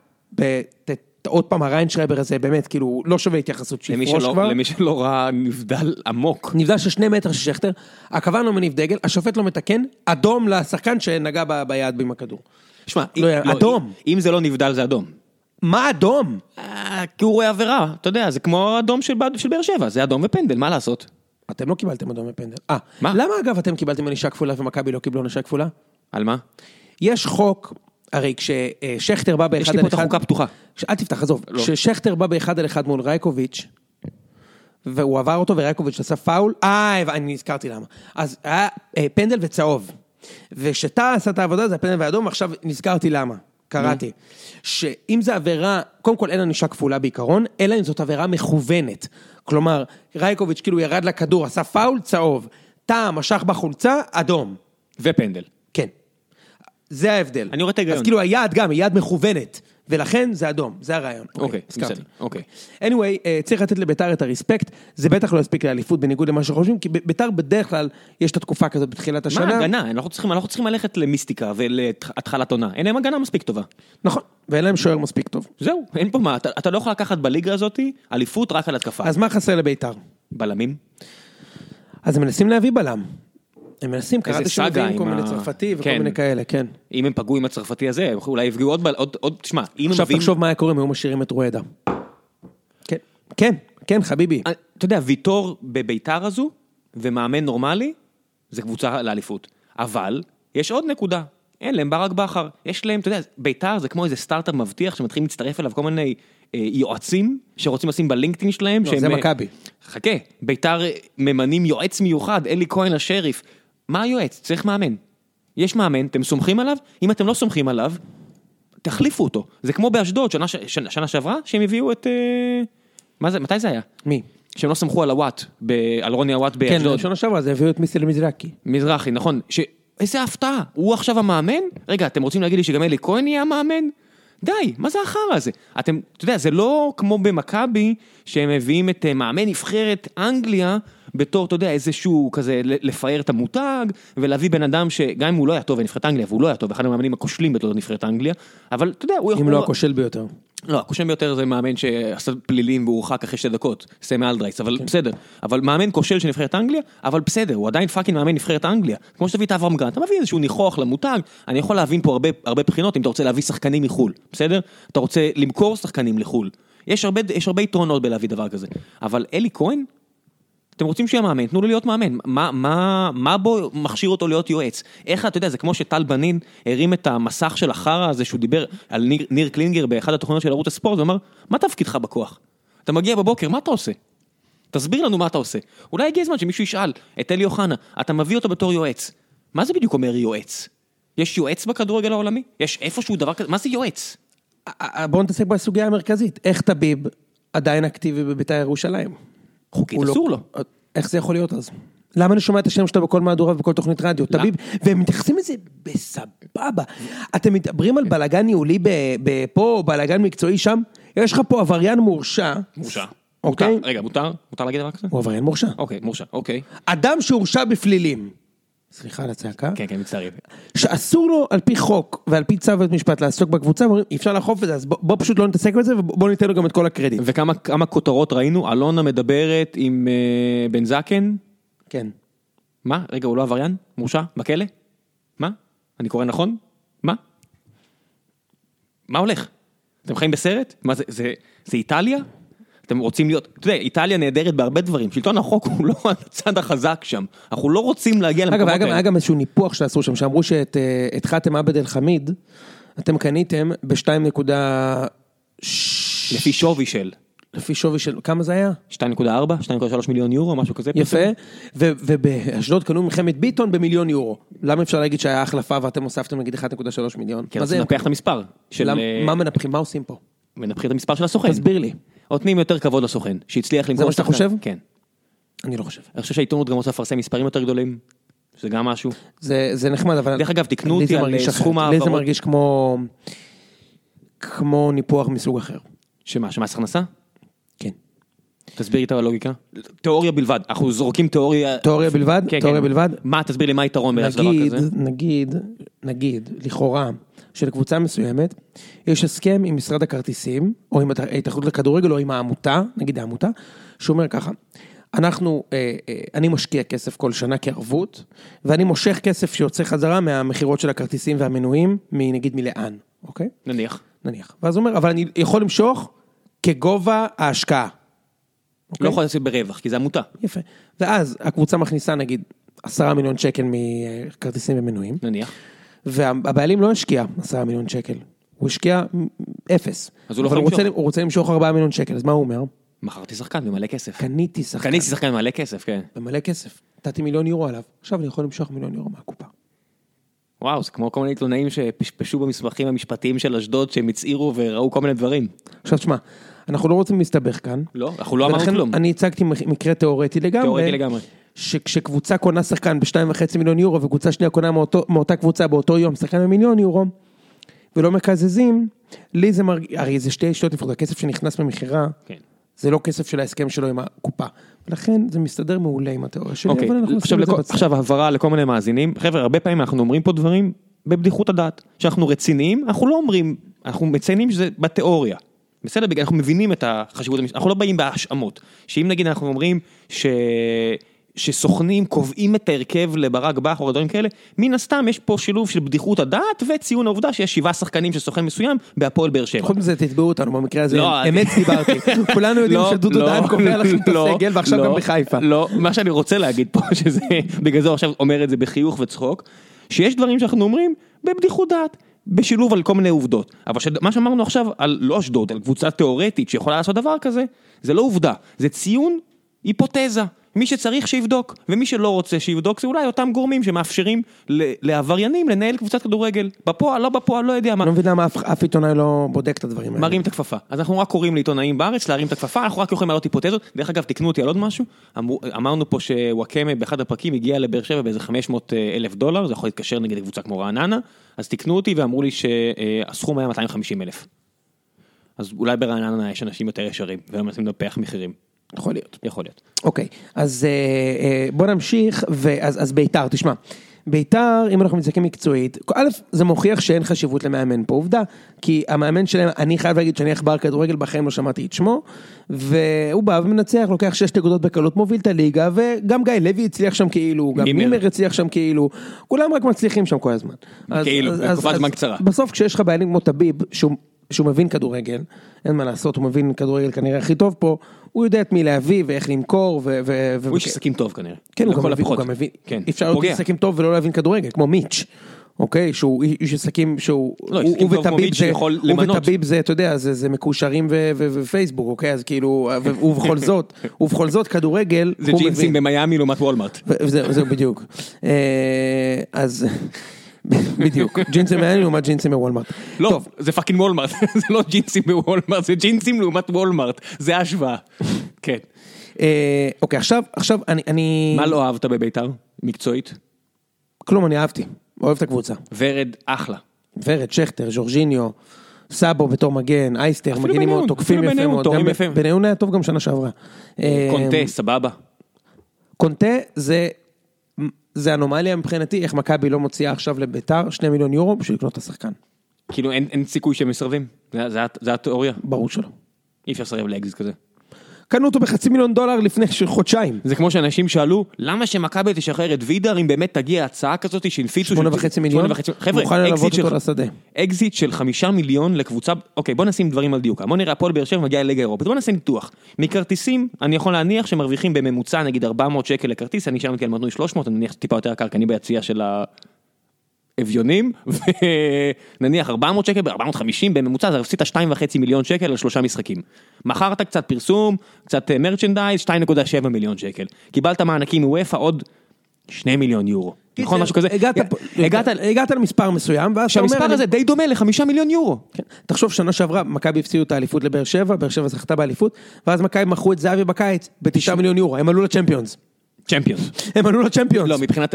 עוד פעם הריינשרייבר הזה, באמת, כאילו, לא שווה התייחסות שיפרוש כבר. למי שלא ראה נבדל עמוק. נבדל של שני מטר של שכטר, הכוון לא מניף דגל, השופט לא מתקן, אדום לשחקן שנגע ביד עם הכדור. שמע, לא, אם- אדום. אם אם זה לא נבדל זה אדום. מה אדום? אה, כי הוא רואה עבירה, אתה יודע, זה כמו אדום של של באר שבע, זה אדום ופנדל, מה לעשות? אתם לא קיבלתם אדום בפנדל. אה, מה? למה אגב אתם קיבלתם ענישה כפולה ומכבי לא קיבלו ענישה כפולה? על מה? יש חוק, הרי כששכטר בא באחד יש לי על פה את אחד... החוקה פתוחה. אל תפתח, עזוב. לא. כששכטר בא באחד על אחד מול רייקוביץ', והוא עבר אותו ורייקוביץ' עשה פאול, אה, אני נזכרתי למה. אז היה אה, פנדל וצהוב. וכשטאה עשה את העבודה זה הפנדל והאדום, ועכשיו נזכרתי למה. קראתי. שאם זה עבירה, קודם כל אין ענישה כפולה בעיקרון, אלא אם זאת עבירה מכוונת. כלומר, רייקוביץ' כאילו ירד לכדור, עשה פאול, צהוב. טאה משך בחולצה, אדום. ופנדל. כן. זה ההבדל. אני רואה את ההיגיון. אז כאילו היד גם, היא יד מכוונת, ולכן זה אדום, זה הרעיון. אוקיי, הזכרתי. בסדר, אוקיי. anyway, אה, צריך לתת לביתר את הרספקט, זה בטח לא יספיק לאליפות בניגוד למה שחושבים, כי ביתר בדרך כלל יש את התקופה כזאת בתחילת מה השנה. הגנה? אנחנו צריכים- אנחנו צריכים ללכת למיסטיקה ולהתחלת עונה, אין להם הגנה מספיק טובה. נכון, ואין להם שוער מספיק טוב. זהו, אין פה מה, אתה- אתה לא יכול לקחת בליגה הזאת אליפות רק על התקפה. אז מה חסר לביתר? בלמים? אז הם מנסים להביא בלם. הם מנסים, קראתי סאגה שמביאים כל מיני צרפתי וכל כן. מיני כאלה, כן. אם הם פגעו עם הצרפתי הזה, אולי יפגעו עוד, תשמע, אם הם עכשיו מביאים... תחשוב מה היה קורה אם היו משאירים את רואדה. כן, כן, כן, חביבי. אה, אתה יודע, ויטור בביתר הזו, ומאמן נורמלי, זה קבוצה לאליפות. אבל, יש עוד נקודה, אין להם ברק בכר. יש להם, אתה יודע, ביתר זה כמו איזה סטארט-אפ מבטיח שמתחילים להצטרף אליו כל מיני אה, יועצים שרוצים לשים בלינקדאין שלהם. לא, שהם, זה אה, מכבי. חכה, ביתר אה, ממנים יועץ מיוחד, אלי כהן השריף. מה היועץ? צריך מאמן. יש מאמן, אתם סומכים עליו? אם אתם לא סומכים עליו, תחליפו אותו. זה כמו באשדוד, שנה, ש- שנה, שנה שעברה, שהם הביאו את... אה, מה זה, מתי זה היה? מי? שהם לא סמכו על הוואט, ב- על רוני הוואט כן, באשדוד. שנה שעברה זה הביאו את מיסטר מזרקי. מזרחי, נכון. ש... איזה הפתעה, הוא עכשיו המאמן? רגע, אתם רוצים להגיד לי שגם אלי כהן יהיה המאמן? די, מה זה החרא הזה? אתם, אתה יודע, זה לא כמו במכבי, שהם מביאים את אה, מאמן נבחרת אנגליה, בתור, אתה יודע, איזשהו כזה, לפאר את המותג, ולהביא בן אדם שגם אם הוא לא היה טוב בנבחרת אנגליה, והוא לא היה טוב, אחד המאמנים הכושלים בתור נבחרת אנגליה, אבל אתה יודע, הוא יכול... אם לא הכושל ביותר. לא, הכושל ביותר זה מאמן שעשה פלילים והורחק אחרי שתי דקות, סמי אלדרייס, אבל בסדר. אבל מאמן כושל של נבחרת אנגליה, אבל בסדר, הוא עדיין fucking מאמן נבחרת אנגליה. כמו שתביא את אברהם גרנט, אתה מביא איזשהו ניחוח למותג, אני יכול להבין פה הרבה, הרבה בחינות אם אתה רוצה להביא שחקנים מחו"ל, בסדר? אתה רוצה למכור שחקנים לחו"ל. יש הרבה, יש הרבה יתרונות בלהביא דבר כזה. אבל אלי כהן? אתם רוצים שיהיה מאמן, תנו לו להיות מאמן. מה, מה, מה בו מכשיר אותו להיות יועץ? איך, אתה יודע, זה כמו שטל בנין הרים את המסך של החרא הזה שהוא דיבר על ניר, ניר קלינגר באחד התוכניות של ערוץ הספורט, ואמר, מה תפקידך בכוח? אתה מגיע בבוקר, מה אתה עושה? תסביר לנו מה אתה עושה. אולי הגיע הזמן שמישהו ישאל את אלי אוחנה, אתה מביא אותו בתור יועץ. מה זה בדיוק אומר יועץ? יש יועץ בכדורגל העולמי? יש איפשהו דבר כזה? מה זה יועץ? בואו נתעסק בסוגיה המרכזית, איך טביב עדיין אקטיבי בבית"ר ירושלים? חוקית לא- אסור לו. איך זה יכול להיות אז? למה אני שומע את השם שלו בכל מהדורה ובכל תוכנית רדיו? טביב, והם מתייחסים לזה בסבבה. אתם מדברים על בלאגן ניהולי פה, בלאגן מקצועי שם? יש לך פה עבריין מורשע. מורשע. אוקיי? רגע, מותר? מותר להגיד דבר כזה? הוא עבריין מורשע. אוקיי, מורשע, אוקיי. אדם שהורשע בפלילים. סליחה על הצעקה. כן, כן, מצטער. שאסור לו על פי חוק ועל פי צו בית משפט לעסוק בקבוצה, אומרים, אי אפשר לאכוף את זה, אז בוא, בוא פשוט לא נתעסק בזה ובוא ניתן לו גם את כל הקרדיט. וכמה כמה כותרות ראינו? אלונה מדברת עם אה, בן זקן? כן. מה? רגע, הוא לא עבריין? מורשע? בכלא? מה? אני קורא נכון? מה? מה הולך? אתם חיים בסרט? מה זה, זה, זה איטליה? אתם רוצים להיות, אתה יודע, איטליה נהדרת בהרבה דברים, שלטון החוק הוא לא הצד החזק שם, אנחנו לא רוצים להגיע אגב, למקומות היה גם, היה האלה. גם איזשהו ניפוח שעשו שם, שאמרו שאת אה, את חאתם עבד אל חמיד, אתם קניתם ב-2.2... לפי שווי של לפי שווי של, כמה זה היה? 2.4, 2.3 מיליון יורו, משהו כזה. יפה. ו- ובאשדוד קנו מלחמת ביטון במיליון יורו. למה אפשר להגיד שהיה החלפה ואתם הוספתם נגיד 1.3 מיליון? כי מה רצינו? לנפח את המספר. של, אה, מה מנפחים? מה עושים פה? מנפחים את המספר של הסוכן. תסביר לי. נותנים יותר כבוד לסוכן, שהצליח למכור... מה שאתה. חושב? כן. אני לא חושב. אני חושב שהעיתונות גם רוצה לפרסם מספרים יותר גדולים, שזה גם משהו. זה, זה נחמד, אבל... דרך אגב, תקנו אותי זה על, סכום אחרת. לי זה. מרגיש כמו... כמו ניפוח מסוג אחר. שמה, שמס הכנסה? כן. תסביר את הלוגיקה. תיאוריה בלבד, אנחנו זורקים תיאוריה... תיאוריה בלבד? כן, תיאוריה כן. בלבד? מה, תסביר לי מה היתרון לדבר נגיד, כזה? נגיד, נגיד, לכאורה, שלקבוצה מסוימת, יש הסכם עם משרד הכרטיסים, או עם ההתאחדות לכדורגל, או עם העמותה, נגיד העמותה, שאומר ככה, אנחנו, אה, אה, אני משקיע כסף כל שנה כערבות, ואני מושך כסף שיוצא חזרה מהמכירות של הכרטיסים והמנויים, מנגיד מלאן, אוקיי? נניח. נניח. ואז הוא אומר, אבל אני יכול למשוך כגובה ההשקעה. לא יכול לעשות ברווח, כי זה עמותה. יפה. ואז הקבוצה מכניסה נגיד עשרה מיליון שקל מכרטיסים ומנויים, נניח. והבעלים לא השקיע עשרה מיליון שקל, הוא השקיע אפס. אז הוא לא יכול למשוך. הוא רוצה למשוך ארבעה מיליון שקל, אז מה הוא אומר? מכרתי שחקן במלא כסף. קניתי שחקן קניתי שחקן במלא כסף, כן. במלא כסף, נתתי מיליון יורו עליו, עכשיו אני יכול למשוך מיליון יורו מהקופה. וואו, זה כמו כל מיני עיתונאים שפשפשו במסמכים המשפטיים של אשדוד, שהם הצהירו וראו כל מיני דברים. עכשיו תשמע, אנחנו לא רוצים להסתבך כאן. לא, אנחנו לא אמרנו כלום. אני הצגתי מקרה תיאורטי לגמרי. תיאורטי לגמרי. שכשקבוצה קונה שחקן בשתיים וחצי מיליון יורו וקבוצה שנייה קונה מאותו, מאותה קבוצה באותו יום שחקן במיליון יורו ולא מקזזים, לי זה מרגיש, הרי זה שתי שטויות נפרדות, הכסף שנכנס ממכירה כן. זה לא כסף של ההסכם שלו עם הקופה. ולכן זה מסתדר מעולה עם התיאוריה שלי, אוקיי, אבל אנחנו עכשיו, זה לכל- בצד. עכשיו הבהרה לכל מיני מאזינים, חבר'ה, הרבה פעמים אנחנו אומרים פה דברים בבדיחות הדעת, שאנחנו רציניים, אנחנו לא אומרים, אנחנו מציינים שזה בתיאוריה. בסדר, בגלל אנחנו מבינים את החשיבות, אנחנו לא באים בהאשמות. שאם נגיד אנחנו אומרים ש... שסוכנים קובעים את ההרכב לברק בכר או דברים כאלה, מן הסתם יש פה שילוב של בדיחות הדעת וציון העובדה שיש שבעה שחקנים של סוכן מסוים בהפועל באר שבע. חוץ מזה תתבעו אותנו במקרה הזה, לא, אמת דיברתי, כולנו יודעים לא, שדודו לא, דהן קובע לכם את הסגל ועכשיו גם בחיפה. לא, מה שאני רוצה להגיד פה, שזה, בגלל זה עכשיו אומר את זה בחיוך וצחוק, שיש דברים שאנחנו אומרים בבדיחות דעת, בשילוב על כל מיני עובדות. אבל שד- מה שאמרנו עכשיו על לא אשדוד, על קבוצה תיאורטית שיכולה לעשות דבר כזה, זה לא עובדה, זה ציון היפותזה. מי שצריך שיבדוק, ומי שלא רוצה שיבדוק זה אולי אותם גורמים שמאפשרים לעבריינים לנהל קבוצת כדורגל. בפועל, לא בפועל, לא יודע מה. לא מבין למה אף- עיתונאי לא בודק את הדברים האלה. מרים את הכפפה. אז אנחנו רק קוראים לעיתונאים בארץ להרים את הכפפה, אנחנו רק יכולים להעלות היפותזות. דרך אגב, תקנו אותי על עוד משהו. אמרנו פה שוואקמה באחד הפרקים הגיע לבאר שבע באיזה 500 אלף דולר, זה יכול להתקשר נגד קבוצה כמו רעננה, אז תקנו אותי ואמרו לי שהסכום היה 250 אלף. אז אולי ברעננה יש אנשים יותר ישרים, והם מנסים לנפח מחירים. יכול להיות. יכול להיות. אוקיי, אז אה, אה, בוא נמשיך, ואז אז ביתר, תשמע, ביתר, אם אנחנו מסתכלים מקצועית, א', זה מוכיח שאין חשיבות למאמן פה, עובדה, כי המאמן שלהם, אני חייב להגיד שאני עכבר כדורגל, בחיים לא שמעתי את שמו, והוא בא ומנצח, לוקח שש נקודות בקלות, מוביל את הליגה, וגם גיא לוי הצליח שם כאילו, גם מימר. הצליח שם כאילו, כולם רק מצליחים שם כל הזמן. כאילו, בתקופת זמן קצרה. בסוף כשיש לך בעלים כמו טביב, שהוא... שהוא מבין כדורגל, אין מה לעשות, הוא מבין כדורגל כנראה הכי טוב פה, הוא יודע את מי להביא ואיך למכור ו... ו- הוא איש עסקים טוב כנראה. כן, הוא גם מבין, הוא. גם מבין, כן. אפשר להיות עסקים טוב ולא להבין כדורגל, כמו מיץ', אוקיי, שהוא איש עסקים שהוא, לא, הוא עסקים טוב כמו מיץ' הוא. וטביב זה, אתה יודע, זה זה מקושרים ו- ו- ופייסבוק, אוקיי, אז כאילו, ו- ובכל זאת, ובכל זאת כדורגל, זה ג'ינסים. במיאמי לעומת וולמארט. וזהו, זהו בדיוק. אה, אז, בדיוק, ג'ינסים מעניין לעומת ג'ינסים בוולמארט. לא, זה fucking וולמארט, זה לא ג'ינסים בוולמארט, זה ג'ינסים לעומת וולמארט, זה ההשוואה. כן. אה, אוקיי, עכשיו, עכשיו אני, אני, מה לא אהבת בביתר? מקצועית? כלום, אני אהבתי, אוהב את הקבוצה. ורד אחלה. ורד, שכטר, ז'ורג'יניו, סאבו בתור מגן, אייסטר, מגנים מאוד תוקפים יפה מאוד. בניון היה טוב גם שנה שעברה. אה, קונטה, סבבה. קונטה זה, זה אנומליה מבחינתי, איך מכבי לא מוציאה עכשיו לביתר 2 מיליון יורו בשביל לקנות את השחקן. כאילו אין אין סיכוי שהם מסרבים. זה- זה- זה התיאוריה. ברור שלא. אי אפשר לסרב לאקזיט כזה. קנו אותו בחצי מיליון דולר לפני חודשיים. זה כמו שאנשים שאלו, למה שמכבי תשחרר את וידר אם באמת תגיע הצעה כזאת שהנפיצו... שמונה וחצי מיליון, חבר'ה, אקזיט של-. אקזיט של חמישה מיליון לקבוצה, אוקיי בוא נשים דברים על דיוקה, בוא נראה הפועל באר שבע מגיע לליגה אירופית, בוא נעשה ניתוח. מכרטיסים אני יכול להניח שמרוויחים בממוצע נגיד 400 שקל לכרטיס, אני שמעתי על מנוי 300, אני מניח טיפה יותר יקר, כי אני ביציע של האביונים, ונניח 400 שקל, 450 בממוצע, אז עשית 2.5 מיליון שקל על שלושה משחקים. מכרת קצת פרסום, קצת מרצ'נדייז, 2.7 מיליון שקל. קיבלת מענקים מוופא עוד 2 מיליון יורו. נכון משהו כזה? הגעת למספר מסוים, ואז אתה אומר... שהמספר הזה די דומה לחמישה מיליון יורו. כן. תחשוב שנה שעברה מכבי הפסידו את האליפות לבאר שבע, באר שבע זכתה באליפות, ואז מכבי מכרו את זהבי בקיץ בתשעה מיליון יורו, הם עלו לצ'מפיונס. צ'מפיונס. הם עלו לצ'מפיונס. לא, מבחינת...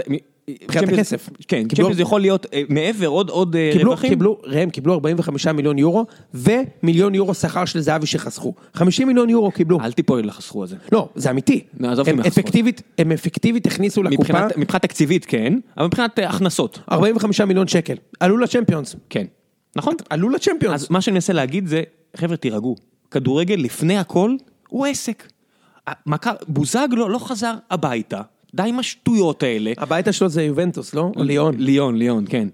מבחינת צ'מפיונס- הכסף. כן, צ'מפיונס יכול להיות אה, מעבר עוד אה, רווחים. קיבלו, ראם, קיבלו 45 מיליון יורו, ומיליון יורו שכר של זהבי שחסכו. 50 מיליון יורו קיבלו. אל תיפול לחסכו על זה. לא, זה אמיתי. הם. אפקטיבית, הם אפקטיבית הכניסו לקופה מבחינת מבחינת תקציבית כן, אבל מבחינת אה, הכנסות, 45 מיליון שקל. עלו לצ'מפיונס. כן. נכון? עלו לצ'מפיונס. אז מה שאני מנסה להגיד זה, חבר'ה תירגעו, כדורגל לפני הכל הוא עסק. בוזגלו לא חזר הביתה, די עם השטויות האלה. הביתה שלו זה יובנטוס, לא? או ליאון. ליאון, ליאון, כן.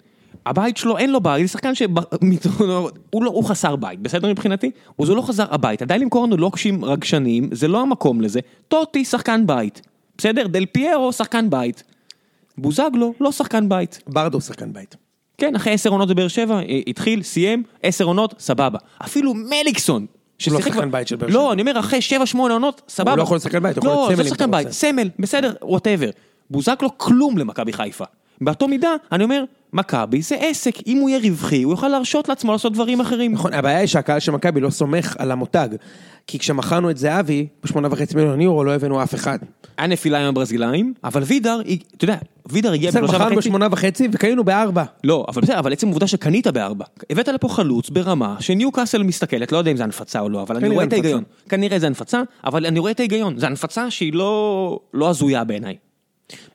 הבית שלו אין לו בית, זה שחקן שהוא לא, הוא חסר בית, בסדר מבחינתי? הוא זה לא חזר הביתה, די למכור לנו לוקשים רגשניים, זה לא המקום לזה. טוטי שחקן בית, בסדר? דל פיירו שחקן בית. בוזגלו לא שחקן בית. ברדו שחקן בית. כן, אחרי עשר עונות בבאר שבע, אה, התחיל, סיים, עשר עונות, סבבה. אפילו מליקסון. ששיחק שחקן ב- בית של באר שבע. לא, אני אומר, אחרי שבע, שמונה עונות, סבבה. לא יכול להיות שחקן בית, הוא יכול להיות לא, סמל זה אם שחקן בית. סמל, בסדר, whatever. בוזגלו כלום למכבי חיפה. באותו מידה, אני אומר, מכבי זה עסק, אם הוא יהיה רווחי, הוא יוכל להרשות לעצמו לעשות דברים אחרים. נכון, הבעיה היא שהקהל של מכבי לא סומך על המותג. כי כשמכרנו את זהבי, בשמונה וחצי מיליון יורו לא הבאנו אף אחד. היה נפילה עם הברזילאים, אבל וידר, אתה יודע, וידר הגיע בסדר, בשלושה מכרנו וחצי. בשמונה וחצי וקנינו בארבע. לא, אבל בסדר, אבל עצם העובדה שקנית בארבע, הבאת לפה חלוץ ברמה שניו קאסל מסתכלת, לא יודע אם זה הנפצה או לא, אבל אני רואה את. ההיגיון. כנראה זה הנפצה, אבל אני רואה את ההיגיון. זה הנפצה שהיא לא לא הזויה בעיניי.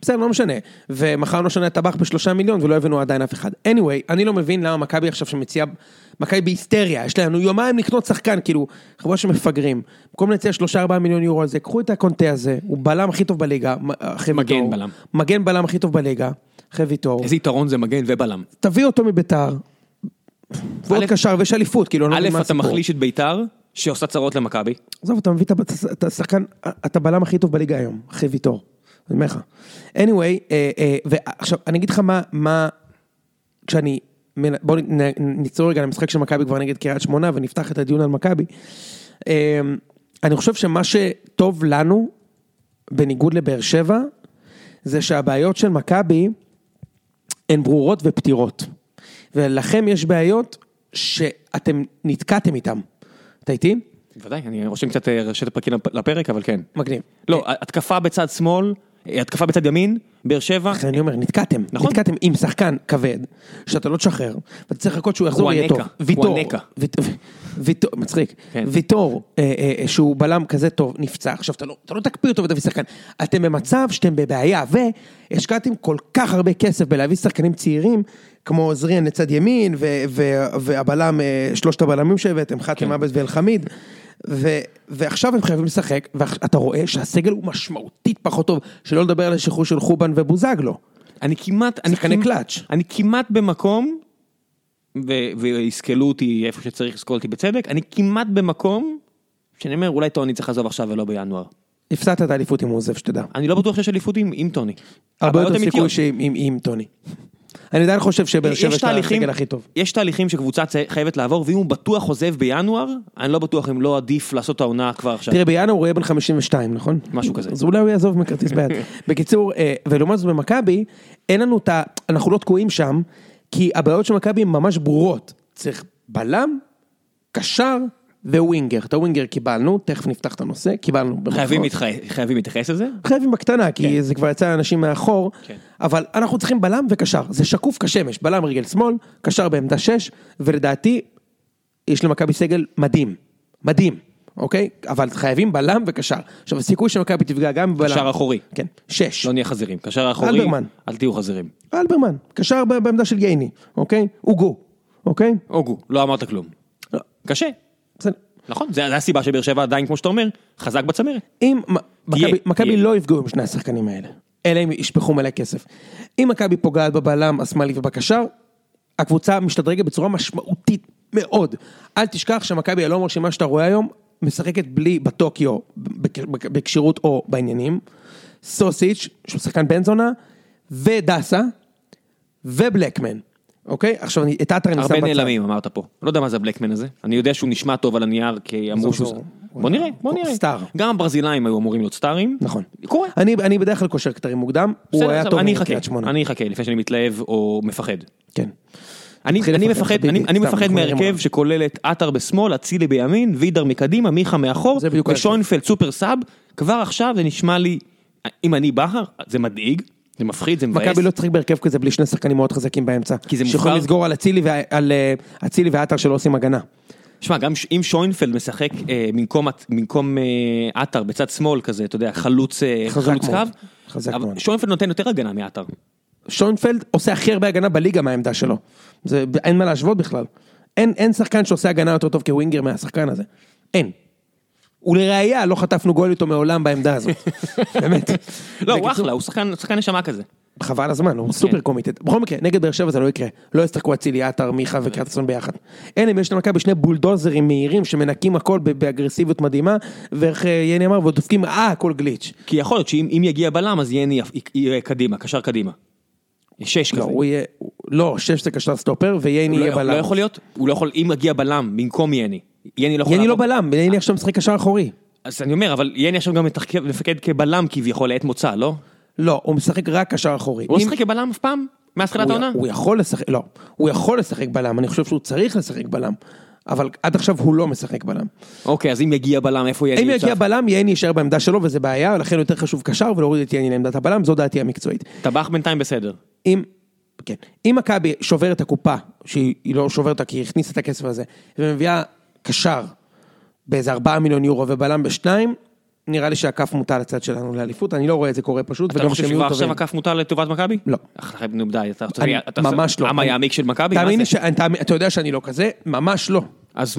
בסדר, לא משנה. ומכרנו שנה טבח בשלושה מיליון ולא הבאנו עדיין אף אחד. anyway, אני לא מבין למה מכבי עכשיו שמציעה, מכבי בהיסטריה, יש לנו יומיים לקנות שחקן, כאילו, חברה שמפגרים. במקום להציע שלושה ארבעה מיליון יורו על זה, קחו את הקונטה הזה, הוא בלם הכי טוב בליגה, מ- אחרי מגן. בלם. מגן בלם הכי טוב בליגה, אחרי ויטור. איזה יתרון זה מגן ובלם. תביא אותו מביתר. ועוד א', קשר ויש אליפות, כאילו, אני לא א', מבין מה אתה הסיפור. מחליש את ביתר, שעושה צרות למכבי. עזוב, אתה מביא את השחקן, אתה הבלם הכי טוב בליגה היום, אחרי ויטור. אני אומר לך. anyway, אה, אה, ועכשיו, אני אגיד לך מה, מה, כשאני, בואו נ- נ- נצלול רגע למשחק של מכבי כבר נגד קריית שמונה ונפתח את הדיון על מכבי. אה, אני חושב שמה שטוב לנו, בניגוד לבאר שבע, זה שהבעיות של מכבי הן ברורות ופתירות. ולכם יש בעיות שאתם נתקעתם איתן. אתה איתי? בוודאי, אני רושם קצת אה, ראשי פרקים לפרק, אבל כן. מגניב. לא, התקפה בצד שמאל, התקפה בצד ימין, באר שבע, לכן אני אומר, נתקעתם, נכון. נתקעתם עם שחקן כבד, שאתה לא תשחרר, ואתה צריך לחכות שהוא יחזור ויהיה טוב. ויטור, ויטור, מצחיק, כן. ויטור, אה, אה, אה, שהוא בלם כזה טוב, נפצע, עכשיו אתה לא, אתה לא תקפיא אותו ותביא שחקן, אתם במצב שאתם בבעיה, והשקעתם כל כך הרבה כסף בלהביא שחקנים צעירים, כמו זריאן לצד ימין, והבלם, שלושת הבלמים שהבאתם, חאתם כן. עבד ואלחמיד, ו- ועכשיו הם חייבים לשחק, ואתה רואה שהסגל הוא משמעותית פחות טוב, שלא לדבר על השחרור של חובן ובוזגלו. אני כמעט, אני כמעט- קלאץ'. אני כמעט במקום, ו- ויסקלו אותי איפה שצריך לסקול אותי בצדק, אני כמעט במקום, שאני אומר אולי טוני צריך לעזוב עכשיו ולא בינואר. הפסדת את האליפות אם הוא עוזב, שתדע. אני לא בטוח שיש אליפות עם, עם טוני. הרבה יותר סיכוי. שעם עם- עם טוני. אני עדיין חושב שבאר שבע יש לה תהליכים, הסגל הכי טוב. יש תהליכים שקבוצה חייבת לעבור, ואם הוא בטוח עוזב בינואר, אני לא בטוח אם לא עדיף לעשות את העונה כבר עכשיו. תראה, בינואר הוא יהיה בן 52, נכון? משהו כזה. אז אולי הוא יעזוב מכרטיס ביד. בקיצור, אה, ולעומת זאת במכבי, אין לנו את ה... אנחנו לא תקועים שם, כי הבעיות של מכבי הן ממש ברורות. צריך בלם, קשר וווינגר. את הווינגר קיבלנו, תכף נפתח את הנושא, קיבלנו. חייבים. להתח... חייבים להתייחס לזה? חייבים בקטנה, כי זה כבר יצא לאנשים מאחור, כן. אבל אנחנו צריכים בלם וקשר, זה שקוף כשמש, בלם רגל שמאל, קשר בעמדה 6, ולדעתי, יש למכבי סגל מדהים, מדהים, אוקיי? אבל חייבים בלם וקשר. עכשיו, הסיכוי שמכבי תפגע גם בבלם... קשר אחורי. כן, שש. לא נהיה חזירים. קשר אחורי, אלברמן. אל תהיו חזירים. אלברמן, קשר בעמדה של ייני, אוקיי? אוגו, אוקיי? אוגו, לא אמרת כלום. לא, קשה. נכון, זה זה הסיבה שבאר שבע עדיין, כמו שאתה אומר, חזק בצמרת. אם מכבי-. לא יפגעו עם שני השחקנים האלה, אלא אם ישפכו מלא כסף. אם מכבי פוגעת בבלם השמאלי ובקשר, הקבוצה משתדרגת בצורה משמעותית מאוד. אל תשכח שמכבי הלא מרשימה שאתה רואה היום, משחקת בלי בטוקיו, בכשירות או בעניינים, סוסיץ', שהוא שחקן בן זונה, ודסה, ובלקמן. אוקיי? עכשיו אני את עטר אני שם הרבה בצד. נעלמים אמרת פה. לא יודע מה זה הבלקמן הזה. אני יודע שהוא נשמע טוב על הנייר, כי אמרו שהוא... זו- בוא נראה, בוא נראה. סטאר. גם הברזילאים היו אמורים להיות סטארים. נכון. קורה. אני, אני בדרך כלל קושר כתרים מוקדם, הוא היה טוב בקריית שמונה. אני אחכה לפני שאני מתלהב או מפחד. כן. אני, אני מפחד, אני, אני מפחד מהרכב. שכולל את עטר בשמאל, אצילי בימין, וידר מקדימה, מיכה מאחור. ושוינפלד סופר סאב, כבר עכשיו זה נשמע לי, אם אני בכר, זה מדאיג, זה מפחיד, זה מבאס. מכבי לא תשחק בהרכב כזה בלי שני שחקנים מאוד חזקים באמצע. כי זה שיכולים מוכר. לסגור על אצילי ועל אה, אצילי ועטר שלא עושים הגנה. שמע, גם אם שוינפלד משחק אה, במקום, במקום אה, עטר בצד שמאל כזה, אתה יודע, חלוץ, אה, חלוץ מאוד. קו, חזק אבל מאוד. שוינפלד נותן יותר הגנה מעטר. שוינפלד עושה הכי הרבה הגנה בליגה מהעמדה שלו. זה, אין מה להשוות בכלל. אין, אין שחקן שעושה הגנה יותר טוב כווינגר מהשחקן הזה. אין. ולראיה, לא חטפנו גול איתו מעולם בעמדה הזאת. באמת. לא, הוא אחלה, הוא שחקן נשמה כזה. חבל הזמן, הוא סופר קומיטד. בכל מקרה, נגד באר שבע זה לא יקרה. לא ישחקו אצילי, עטר, מיכה וקרטסון ביחד. אין אם יש למכבי שני בולדוזרים מהירים שמנקים הכל באגרסיביות מדהימה, ואיך אה, יני אמר, ועוד דופקים, אה, הכל גליץ'. כי יכול להיות שאם אם יגיע בלם, אז יהיה ני- יהיה קדימה, קשר קדימה. שש לא, כזה. הוא יהיה, לא, שש זה קשר סטופר, וייני הוא יהיה לא, בלם. לא יכול להיות, הוא לא יכול, אם מגיע בלם במקום יני, יני לא יכול יני לא. בלם, ייני עכשיו משחק קשר אחורי. אז אני אומר, אבל יני עכשיו גם מפקד כבלם כביכול לעת מוצא, לא? לא, הוא משחק רק קשר אחורי. הוא לא אם- שיחק כבלם אף פעם? מאז תחילת העונה? הוא יכול לשחק, לא, הוא יכול לשחק בלם, אני חושב שהוא צריך לשחק בלם, אבל עד עכשיו הוא לא משחק בלם. אוקיי, אז אם יגיע בלם, איפה יני אם? יגיע בלם, ייני יישאר בעמדה שלו וזה בעיה, לכן יותר חשוב קשר ולהוריד את ייני לעמדת הבלם, זו דעתי המקצועית. טבח בינתיים בסדר. אם, כן, אם מכבי שוברת את הקופה, שהיא לא שוברת אותה כי היא הכניסה את הכסף הזה, ומביאה קשר באיזה 4 מיליון יורו ובלם בשניים, נראה לי שהכף מוטה לצד שלנו לאליפות, אני לא רואה את זה קורה פשוט, אתה חושב שכבר עכשיו. הכף מוטל לטובת מכבי? לא. אך, נו די, אתה רוצה... ממש לא. עם אני- היעמיק של מכבי? תאמין לי? ש- אתה יודע שאני לא כזה, ממש לא. אז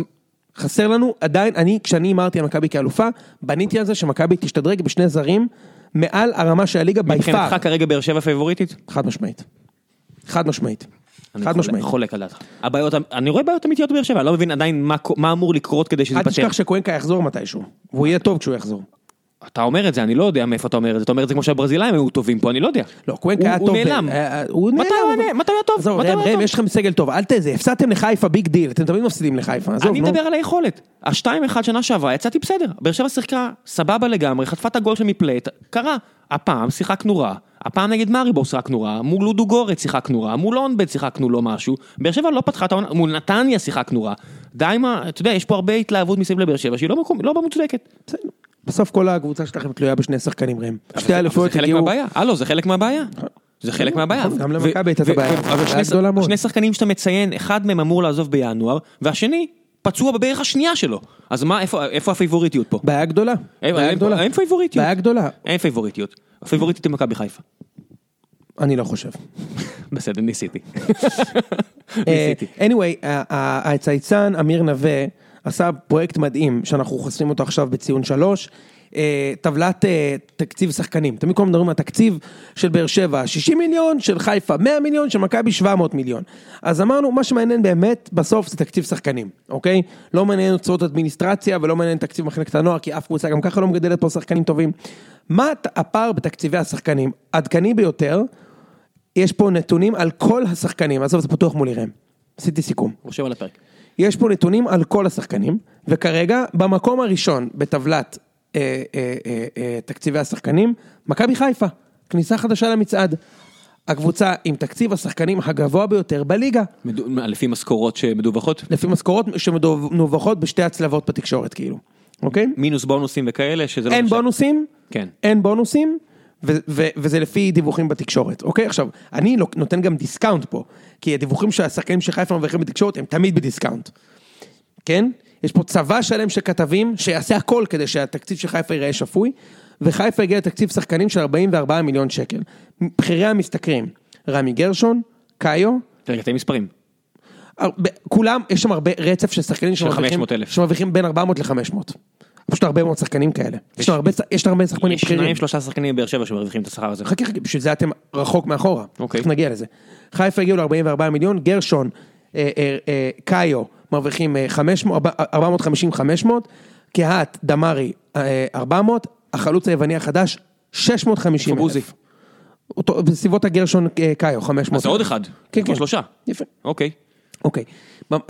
חסר לנו, עדיין, אני, כשאני הימרתי על מכבי כאלופה, בניתי על זה שמכבי תשתדרג בשני זרים מעל הרמה של הליגה בי מבחינתך. כרגע באר שבע פייבוריטית? חד משמעית. חד משמעית. אני חד משמעית. חולק על דעתך. הבעיות, אני רואה בעיות אמיתיות בבאר שבע, אני לא מבין עדיין מה- מה אמור לקרות כדי שזה אל ייפתר. תשכח שקוונקה יחזור מתישהו, והוא יהיה טוב כשהוא יחזור. אתה אומר את זה, אני לא יודע מאיפה אתה אומר את זה, אתה אומר את זה כמו שהברזילאים היו טובים פה, אני לא יודע. לא, קוונקה היה טוב. נעלם. אה, אה, הוא נעלם. הוא היה- מתי הוא היה טוב? עזוב, ראם, ראם? יש לכם סגל טוב, אל תזה, הפסדתם לחיפה big deal, אתם תמיד מפסידים לחיפה, אני. מדבר על היכולת. השתיים אחד שנה שעברה, יצאתי בסדר. באר שבע שיחקה סבבה לגמרי, חטפה את הגול של מפלט, קרה. הפעם שיחקנו רע, הפעם נגד מאריבור שיחקנו רע, מול לודוגורץ שיחקנו רע, מול הונבד שיחקנו לא משהו, באר שבע לא פתחה את העונה, מול נתניה שיחקנו רע. די מה, אתה יודע, יש פה הרבה התלהבות מסביב לבאר שבע שהיא לא מקום- לא במוצדקת. בסוף כל הקבוצה שלכם תלויה בשני שחקנים. אבל שתי אבל אליפויות זה חלק הגיעו, מהבעיה, הלו, זה חלק מהבעיה. זה חלק מהבעיה. נכון, גם למכבי הייתה את הבעיה. אבל. שני שחקנים שאתה מציין, אחד מהם אמור לעזוב בינואר, והשני פצוע בברך השנייה שלו. אז מה, איפה איפה הפייבוריטיות פה? בעיה גדולה, אין- בעיה אין- גדולה, אין פייבוריטיות. בעיה גדולה, אין פייבוריטיות. הפייבוריטית היא מכבי חיפה. אני לא חושב. בסדר, ניסיתי. אה, ניסיתי. anyway, הצייצן אמיר נווה עשה פרויקט מדהים שאנחנו חושפים אותו עכשיו בציון שלוש. אה, טבלת אה, תקציב שחקנים, תמיד כולם מדברים על תקציב של באר שבע 60 מיליון, של חיפה 100 מיליון, של מכבי 700 מיליון. אז אמרנו, מה שמעניין באמת בסוף זה תקציב שחקנים, אוקיי? לא מעניין הוצאות אדמיניסטרציה ולא מעניין תקציב מחלקת הנוער, כי אף קבוצה גם ככה לא מגדלת פה שחקנים טובים. מה הפער בתקציבי השחקנים? עדכני ביותר, יש פה נתונים על כל השחקנים, עזוב זה פתוח מולי ראם, עשיתי סיכום. רושם על הפרק. יש פה נתונים על כל השחקנים, וכרגע במקום הראשון בטבלת תקציבי השחקנים, מכבי חיפה, כניסה חדשה למצעד. הקבוצה עם תקציב השחקנים הגבוה ביותר בליגה, לפי משכורות שמדווחות? לפי משכורות שמדווחות בשתי הצלבות בתקשורת כאילו, אוקיי? מינוס בונוסים וכאלה, שזה לא אין. בונוסים, כן. אין בונוסים, ו- ו- וזה לפי דיווחים בתקשורת, אוקיי? עכשיו, אני לא- נותן גם discount פה, כי הדיווחים שהשחקנים של חיפה מרוויחים בתקשורת הם תמיד ב discount. כן? יש פה צבא שלם של כתבים שיעשה הכל כדי שהתקציב של חיפה ייראה שפוי, וחיפה הגיע לתקציב שחקנים של 44 מיליון שקל. בכירי המשתכרים, רמי גרשון, קאיו, רגע, תן מספרים. הרבה- כולם, יש שם הרבה רצף של שחקנים של 500,000. שמרוויחים בין 400 ל-500. פשוט הרבה מאוד שחקנים כאלה. יש לנו הרבה, יש שחקנים יש בכירים. שניים שלושה שחקנים בבאר שבע שמרוויחים את השכר הזה. חכה חכה, בשביל זה אתם רחוק מאחורה. אוקיי. נגיע לזה. חיפה הגיעו ל-44 מיליון, גרשון, אה, אה, אה, קאיו מרוויחים אה, 500, 450-500, קהת, דמארי, אה, 400, החלוץ היווני החדש, 650 אלף. פבוזי. אותו- בסביבות הגרשון אה, קאיו, 500. אז זה עוד אחד. כן, כן. שלושה. יפה. אוקיי. אוקיי,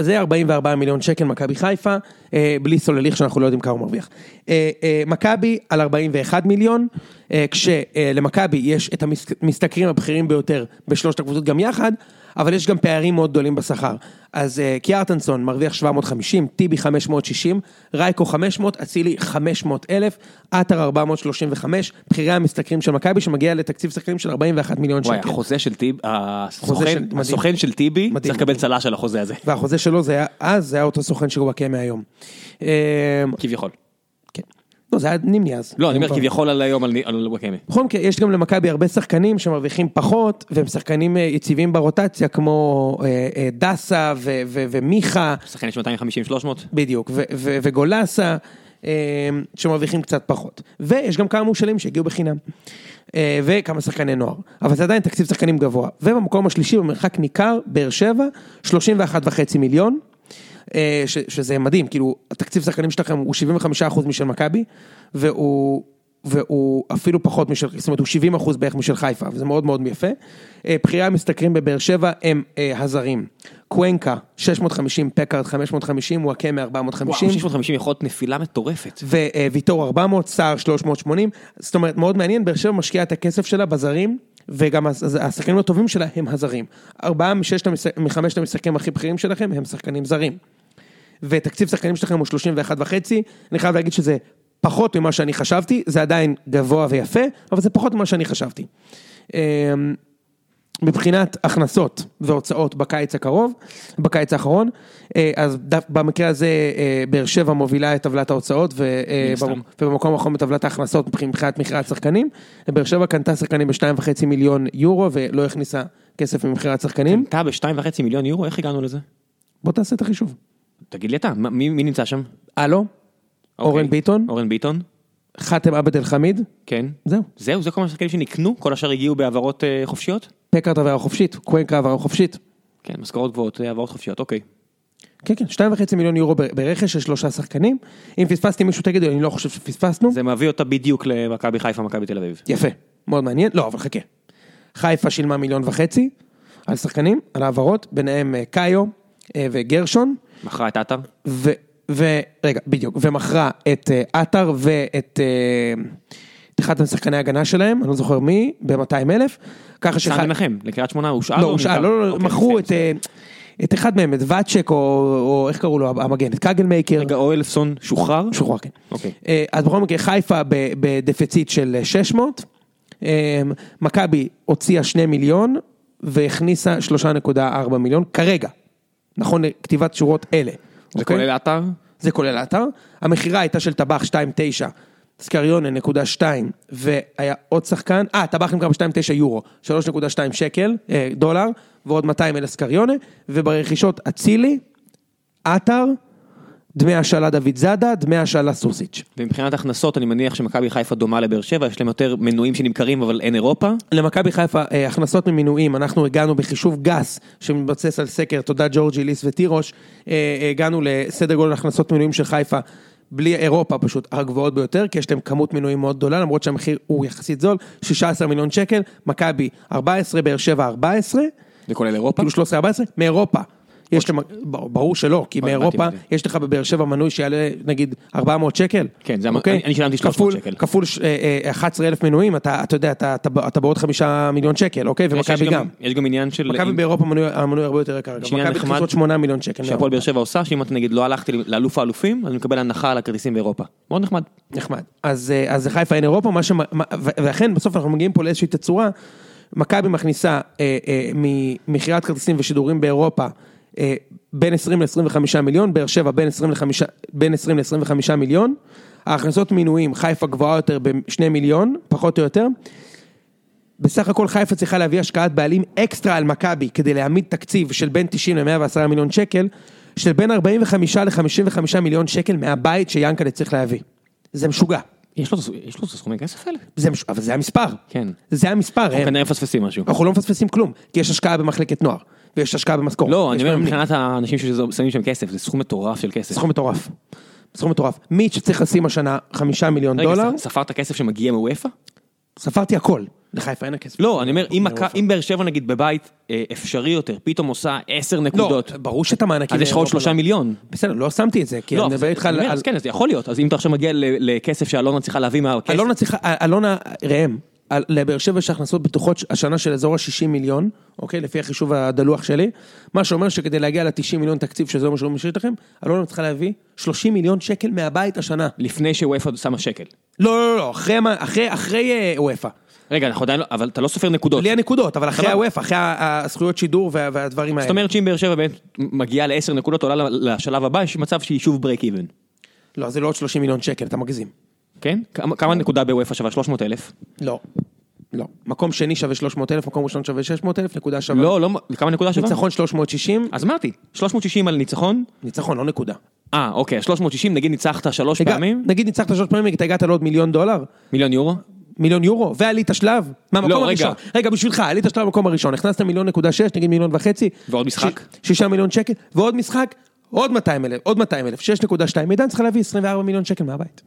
זה 44 מיליון שקל מכבי חיפה, אה, בלי סולליך שאנחנו לא יודעים כמה הוא מרוויח. אה, אה, מכבי על 41 מיליון, אה, כשלמכבי יש את המשתכרים הבכירים ביותר בשלושת הקבוצות גם יחד, אבל יש גם פערים מאוד גדולים בשכר. אז אה, קיארטנסון מרוויח 750, טיבי 560, רייקו 500, אצילי 500 אלף, עטר 435, בכירי המשתכרים של מכבי שמגיע לתקציב שחקנים של 41 מיליון וואי, שקל. החוזה של טיבי, של- הסוכן- מדהים. הסוכן של טיבי מדהים. צריך לקבל צל"ש על החוזה הזה. והחוזה שלו זה היה, אז זה היה אותו סוכן שהוא וואקמה היום. אה, כביכול. לא, זה היה נימני אז. לא, אני אומר. כביכול על היום על וואקמה. בכל מקרה, יש גם למכבי הרבה שחקנים שמרוויחים פחות, והם שחקנים אה, יציבים ברוטציה, כמו אה, אה, דסה ומיכה, שחקן יש 250-300. בדיוק, וגולסה, שמרוויחים קצת פחות. ויש גם כמה מושאלים שהגיעו בחינם. וכמה שחקני נוער. אבל זה עדיין תקציב שחקנים גבוה. ובמקום השלישי, במרחק ניכר, באר שבע, 31.5 מיליון. אה, ש, שזה מדהים, כאילו, התקציב שחקנים שלכם הוא 75% משל מכבי, והוא, והוא אפילו פחות משל, זאת אומרת, הוא 70% בערך משל חיפה, וזה מאוד מאוד יפה. אה, בכירי המשתכרים בבאר שבע הם אה, הזרים. קוונקה, 650, פקארד 550, וואקמה 450. וואו, 650 יכול להיות נפילה מטורפת. וויטור 400, סער 380, זאת אומרת מאוד מעניין, באר שבע משקיעה את הכסף שלה בזרים, וגם השחקנים הטובים שלה הם הזרים. ארבעה מששת מחמשת המשחקים הכי בכירים שלכם הם שחקנים זרים. ותקציב שחקנים שלכם הוא 31 וחצי, אני חייב להגיד שזה פחות ממה שאני חשבתי, זה עדיין גבוה ויפה, אבל זה פחות ממה שאני חשבתי. מבחינת הכנסות והוצאות בקיץ הקרוב, בקיץ האחרון, אה, אז במקרה הזה אה, באר שבע מובילה את טבלת ההוצאות אה, ובמקום האחרון בטבלת ההכנסות מבחינת מכירת שחקנים. באר שבע קנתה שחקנים בשניים וחצי מיליון יורו ולא הכניסה כסף ממכירת שחקנים. אתה בשתיים וחצי מיליון יורו, איך הגענו לזה? בוא תעשה את החישוב. תגיד לי אתה, מי מי נמצא שם? הלו, אורן אוקיי. ביטון, אורן ביטון? חאתם עבד אל חמיד, כן. זהו. זהו, זה כל השחקנים שנקנו, כל השאר הגיעו בהעברות חופשיות? פקארט עברה חופשית, קוונקה עברה חופשית. כן, משכורות גבוהות, אה, העברות חופשיות, אוקיי. כן, כן, שתיים וחצי מיליון יורו ברכש של שלושה שחקנים. אם פספסתי מישהו תגידו, אני לא חושב שפספסנו. זה מביא אותה בדיוק למכבי חיפה, מכבי תל אביב. יפה, מאוד מעניין. לא, אבל חכה. חיפה שילמה מיליון וחצי על שחקנים, על העברות, ביניהם אה, קאיו אה, וגרשון, מכרה את עטר? ו... ו... רגע, בדיוק, ומכרה את עטר ואת את אחד משחקני ההגנה שלהם, אני לא זוכר מי, ב-200 אלף, ככה סן מנחם, לקריית שמונה, הוא שאל? לא, או הוא שאל? לא, לא, לא, אוקיי, מכרו את, אה, את אחד מהם, את ואצ'ק, או, או איך קראו לו, המגן, את קגלמייקר. רגע, אוהלפסון שוחרר? שוחרר, כן. אוקיי. אה, אז בכל מקרה, חיפה בדפיציט של 600, אה, מכבי הוציאה 2 מיליון והכניסה 3.4 מיליון כרגע, נכון לכתיבת שורות אלה. זה אוקיי? כולל עטר? זה כולל האתר. המכירה הייתה של טבח 2.9, סקריונה נקודה 2, והיה עוד שחקן, אה, טבח נמכר ב-2.9 יורו, 3.2 שקל, אה, דולר, ועוד 200 אלף סקריונה, וברכישות אצילי, עטר, דמי השאלה דוד זאדה, דמי השאלה סוסיץ'. ומבחינת הכנסות אני מניח שמכבי חיפה דומה לבאר שבע, יש להם יותר מנויים שנמכרים אבל אין אירופה. למכבי חיפה, אה, הכנסות ממינויים, אנחנו הגענו בחישוב גס שמתבסס על סקר, תודה ג'ורג'י, ליס ותירוש, אה, הגענו לסדר גודל הכנסות מינויים של חיפה, בלי אירופה פשוט, הגבוהות ביותר, כי יש להם כמות מינויים מאוד גדולה, למרות שהמחיר הוא יחסית זול, 16 מיליון שקל, מכבי 14, באר שבע 14, זה כולל אירופה? כאילו 13-14, מאירופה. יש להם, ברור שלא, כי מאירופה. יש לך בבאר שבע מנוי שיעלה נגיד 400 שקל. כן, זה אוקיי? אני- שילמתי 300 כפול- שקל. כפול ש- אה, אה, 11 אלף מנויים, אתה אתה יודע, אתה- אתה אתה בעוד 5 מיליון שקל, אוקיי? ומכבי גם. יש גם עניין של... מכבי באירופה מנוי- המנוי הרבה יותר יקר, מכבי לעשות 8 מיליון שקל. שהפועל. באר שבע עושה, שאם אתה נגיד לא הלכתי לאלוף האלופים, אז אני מקבל הנחה על הכרטיסים באירופה. מאוד נחמד. נחמד. אז, אה, אז לחיפה אין אירופה, מה שמ... מה- ו- ולכן בסוף אנחנו מגיעים פה לאיזושהי תצורה, מכבי מכניסה אה, אה, ממכירת כרטיסים ושידורים באירופה בין 20 ל-25 מיליון, באר שבע בין 20 ל-25 בין 20 ל-25 מיליון, ההכנסות מינויים, חיפה גבוהה יותר ב-2 מיליון, פחות או יותר. בסך הכל חיפה צריכה להביא השקעת בעלים אקסטרה על מכבי כדי להעמיד תקציב של בין 90 ל-110 מיליון שקל, של בין 45 ל-55 מיליון שקל מהבית שיאנקל'ה צריך להביא. זה משוגע. יש לו יש לו את הסכומי כסף האלה? זה מש... אבל זה המספר. כן. זה המספר. אנחנו. כנראה מפספסים משהו. אנחנו לא מפספסים כלום, כי יש השקעה במחלקת נוער, ויש השקעה במשכורת. לא, אני אומר. מבחינת האנשים ששמים שם כסף, זה סכום מטורף של כסף. סכום מטורף. סכום מטורף. מיץ' צריך לשים השנה חמישה מיליון רגע, דולר, ס- ספרת כסף שמגיע מוופא? ספרתי הכל. לחיפה אין הכסף. לא, אני אומר, אם אם באר שבע נגיד בבית אה, אפשרי יותר, פתאום עושה 10 לא, נקודות, ברור שאתה מענקים. אז יש לך עוד לאירופה, שלושה לא. מיליון. בסדר, לא שמתי את זה, כי לא, אני מדבר איתך על... כן, אז זה יכול להיות, אז אם אתה עכשיו מגיע ל- לכסף שאלונה צריכה להביא מהכסף, אלונה צריכה, אלונה, ראם, לבאר שבע יש הכנסות בטוחות השנה של אזור ה-60 מיליון, אוקיי? לפי החישוב הדלוח שלי, מה שאומר שכדי להגיע ל-90 מיליון תקציב, שזה מה שלא משאיר לכם, אלונה צריכה להביא 30 מיליון שקל מהבית השנה. לפני שוופא שמה שקל. לא, לא, לא, אחרי, מה- אחרי, אחרי אה, וופא. רגע, אנחנו עדיין לא, אבל אתה לא סופר נקודות. בלי הנקודות, אבל אחרי. הוופא, אחרי הזכויות שידור וה- והדברים זאת האלה. אומרת שאם באר שבע באמת מגיעה לעשר נקודות, עולה לשלב הבא, יש מצב שהיא שוב ברייק איבן. לא, זה לא עוד 30 מיליון שקל, אתה מגזים. כן? כמה- כמה נקודה בוופא שווה? 300 אלף? לא. לא. מקום שני שווה 300 אלף, מקום ראשון שווה 600 אלף, נקודה שווה. לא, לא, כמה נקודה שווה? ניצחון 360, אז אמרתי, 360 על ניצחון, ניצחון, לא נקודה. אה, אוקיי, 360, נגיד ניצחת שלוש פעמים, נגיד ניצחת שלוש פעמים, אתה הגעת לעוד מיליון דולר, מיליון יורו, מיליון יורו, ועלית שלב, מהמקום לא, רגע. הראשון. רגע, בשבילך, עלית שלב במקום הראשון, הכנסת מיליון נקודה שש, נגיד מיליון וחצי. ועוד משחק? ש- שישה מיליון שקל, ועוד משחק, עוד 200 אלף, עוד 200 אלף, 6.2, מידן צריכה להביא 24 מיליון שקל מהבית.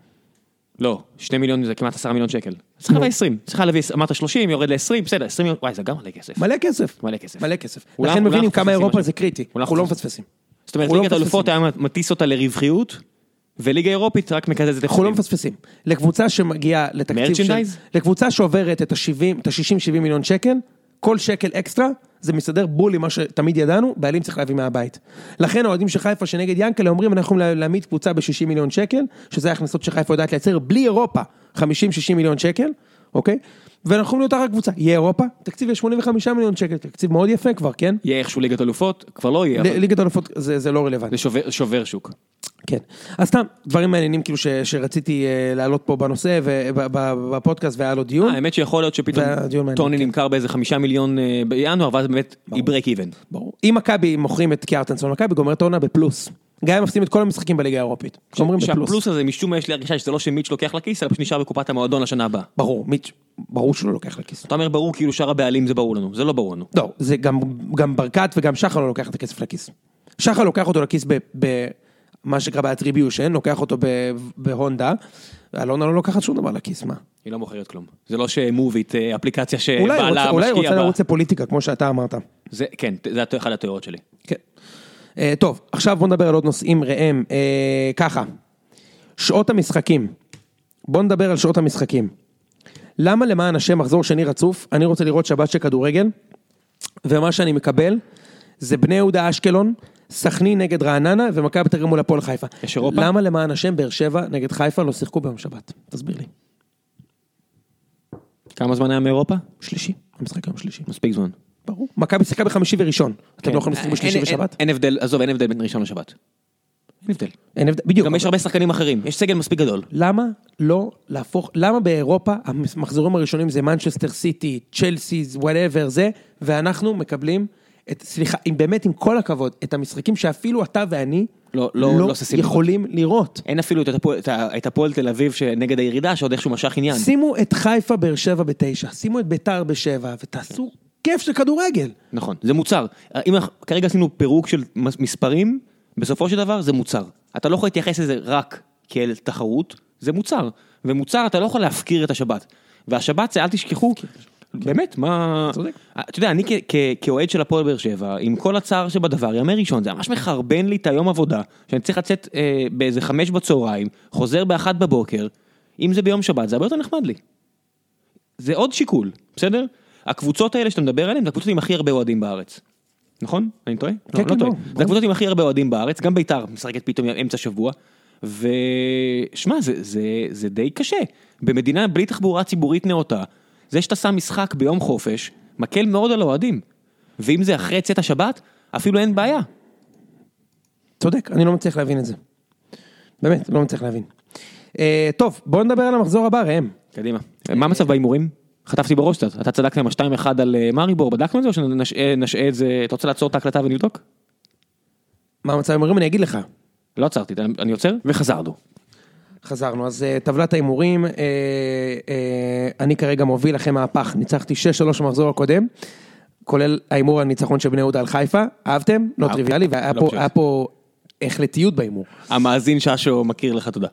לא, 2 מיליון זה כמעט 10 מיליון שקל. צריכה להביא 20, צריכה להביא, אמרת 30, יורד ל-20, בסדר, 20 מיליון, וואי, זה גם מלא כסף. מלא כסף. מלא כסף. מלא כסף. אולי- לכן אולי מבינים כמה אירופה. זה קריטי, אולי אנחנו לא מפספסים. זאת אומרת, לא ליגת האלופות מפספסים. היה מטיס אותה לרווחיות, וליגה אירופית רק מקזזת אנחנו לא. מפספסים. לקבוצה שמגיעה לתקציב של... מרצ'נדייז? לקבוצה שעוברת את ה-70, את ה-60-70 מיליון שקל, כל שקל אקסטרה, זה מסתדר בול עם מה שתמיד ידענו, בעלים צריך להביא מהבית. לכן האוהדים של חיפה שנגד ינקלה אומרים, אנחנו יכולים להעמיד קבוצה ב-60 מיליון שקל, שזה ההכנסות שחיפה יודעת לייצר בלי אירופה, 50-60 מיליון שקל, אוקיי? ואנחנו יכולים להיות רק קבוצה, יהיה אירופה, תקציב יהיה 85 מיליון שקל, תקציב מאוד יפה כבר, כן? יהיה איכשהו ליגת אלופות, כבר לא יהיה, אבל ל- ליגת האלופות זה זה לא רלוונטי. זה שובר- שובר שוק. כן. אז סתם, דברים מעניינים כאילו ש, שרציתי אה, להעלות פה בנושא ובפודקאסט והיה לו דיון. אה, האמת שיכול להיות שפתאום הדיון מעניין, טוני כן. נמכר באיזה חמישה מיליון אה, בינואר, ואז באמת היא break even. ברור. אם מכבי מוכרים את קיארטנסון, מכבי גומרת העונה בפלוס. גם אם מפסידים את כל המשחקים בליגה האירופית. גומרים בפלוס. שהפלוס הזה, משום מה יש לי הרגשה שזה לא שמיץ' לוקח לכיס, אלא פשוט נשאר בקופת המועדון לשנה הבאה. ברור, מיץ', ברור שלא לוקח לכיס. אתה אומר ברור כאילו שאר הבעלים זה ברור לנו, זה לא ברור לנו. לא, זה גם, גם ברקת וגם שחר לא לוקח את הכסף לכיס. שחר לוקח אותו לכיס במה שנקרא ב attribution, לוקח אותו ב- בהונדה, אלונה לא לוקחת שום דבר לכיס, מה? היא לא מוכרת כלום. זה לא שמוביט, אה, אפליקציה אולי שבעלה רוצה- אולי הוא משקיע רוצה בה. לרוץ לפוליטיקה, כמו שאתה אמרת. זה, כן, זה אחד התיאוריות שלי. כן. אה, טוב, עכשיו בוא נדבר על עוד נושאים ראם. אה, ככה, שעות המשחקים. בוא נדבר על שעות המשחקים. למה למען השם מחזור שני רצוף, אני רוצה לראות שבת של כדורגל, ומה שאני מקבל זה בני יהודה אשקלון, סכנין נגד רעננה ומכבי תל מול הפועל חיפה. יש אירופה? למה למען השם באר שבע נגד חיפה לא שיחקו ביום שבת? תסביר לי. כמה זמן היה מאירופה? שלישי, המשחק היום שלישי. מספיק זמן. ברור. מכבי שיחקה בחמישי וראשון. אתם לא יכולים לשחק בשלישי ושבת? אין הבדל, עזוב, אין הבדל בין ראשון לשבת. אין הבדל. אין הבדל, בדיוק. גם יש הרבה שחקנים אחרים, יש סגל מספיק גדול. למה לא להפוך, למה באירופה המחזורים הראשונים זה מנצ'סטר סיטי, צ'לסיס, whatever זה, ואנחנו מקבלים את, סליחה, אם באמת עם כל הכבוד, את המשחקים שאפילו אתה ואני לא- לא- לא ששים יכולים לראות. אין אפילו את הפועל- את הפועל תל אביב שנגד הירידה, שעוד איכשהו משך עניין. שימו את חיפה באר שבע בתשע, שימו את ביתר בשבע, ותעשו כיף של כדורגל. נכון, זה מוצר. אם כרגע עשינו פירוק של מס- מספרים, בסופו של דבר זה מוצר. אתה לא יכול להתייחס לזה רק כאל תחרות, זה מוצר. ומוצר אתה לא יכול להפקיר את השבת. והשבת זה אל תשכחו, באמת, מה... צודק. אתה יודע, אני כאוהד של הפועל באר שבע, עם כל הצער שבדבר, ימי ראשון, זה ממש מחרבן לי את היום עבודה, שאני צריך לצאת אה, באיזה חמש בצהריים, חוזר באחת בבוקר, אם זה ביום שבת, זה הרבה יותר נחמד לי. זה עוד שיקול, בסדר? הקבוצות האלה שאתה מדבר עליהן, זה הקבוצות עם הכי הרבה אוהדים בארץ. נכון? אני טועה? כן, לא, כן, לא טועה. זה הקבוצות עם הכי הרבה אוהדים בארץ, גם בית"ר משחקת פתאום אמצע שבוע. ושמע, זה, זה, זה די קשה. במדינה בלי תחבורה ציבורית נאותה, זה שאתה שם משחק ביום חופש, מקל מאוד על האוהדים. ואם זה אחרי צאת השבת, אפילו אין בעיה. צודק, אני לא מצליח להבין את זה. באמת, לא מצליח להבין. אה, טוב, בואו נדבר על המחזור הבא, ראם. קדימה. מה המצב בהימורים? חטפתי בראש קצת, אתה צדקת עם ה-2-1 על אה, מאריבור, בדקנו את זה או שנשעה את זה, אתה רוצה לעצור את ההקלטה ונבדוק? מה המצב ההימורים? אני אגיד לך. לא עצרתי, אני עוצר וחזרנו. חזרנו, אז uh, טבלת ההימורים, uh, אני כרגע מוביל אחרי מהפך, ניצחתי 6-3 במחזור הקודם, כולל ההימור על ניצחון של בני יהודה על חיפה, אהבתם? לא טריוויאלי, והיה לא פה החלטיות בהימור. המאזין ששו מכיר לך תודה.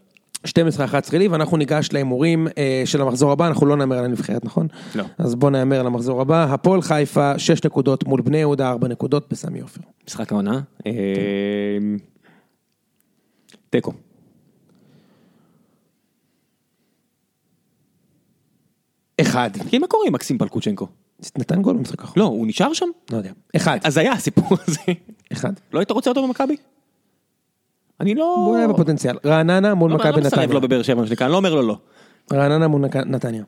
12-11 לי, ואנחנו ניגש להימורים אה, של המחזור הבא, אנחנו לא נאמר על הנבחרת, נכון? לא. אז בוא נאמר על המחזור הבא, הפועל חיפה, 6 נקודות מול בני יהודה, 4 נקודות בסמי עופר. משחק העונה. אה, תיקו. אחד. כי מה קורה עם מקסים פלקוצ'נקו? נתן גול במשחק האחרון. לא, הוא נשאר שם? לא יודע. אחד. אז היה הסיפור הזה. אחד. לא היית רוצה אותו במכבי? אני לא... הוא היה בפוטנציאל. רעננה מול לא, מכבי אני לא מסרב נתניה. לו בבאר שבע, מה שנקרא, אני לא אומר לו לא. רעננה מול נתניה.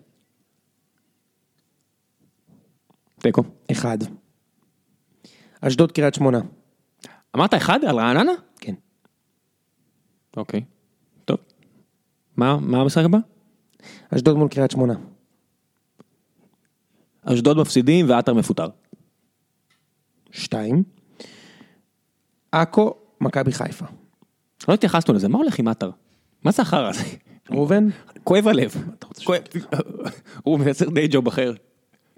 תיקו. אחד. אשדוד קריית שמונה. אמרת אחד על רעננה? כן. אוקיי. טוב. מה מה המשחק הבא? אשדוד מול קריית שמונה. אשדוד מפסידים ועטר מפוטר. שתיים. עכו, מכבי חיפה. לא התייחסנו לזה, מה הולך עם עטר? מה זה החרא הזה? ראובן? כואב הלב. הוא מייצר די ג'וב אחר.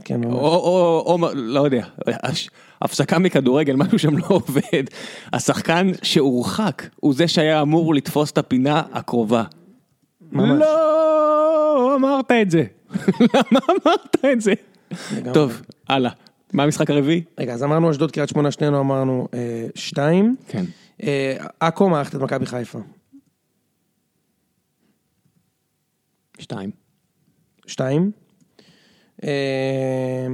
כן, או, ממש. או, לא יודע, הפסקה מכדורגל, משהו שם לא עובד. השחקן שהורחק הוא זה שהיה אמור לתפוס את הפינה הקרובה. ממש. לא אמרת את זה. למה אמרת את זה? טוב, הלאה. מה המשחק הרביעי? רגע, אז אמרנו אשדוד קריית שמונה, שנינו אמרנו אה, שתיים. כן. אה, עכו מערכת את מכבי חיפה. שתיים. שתיים. אה,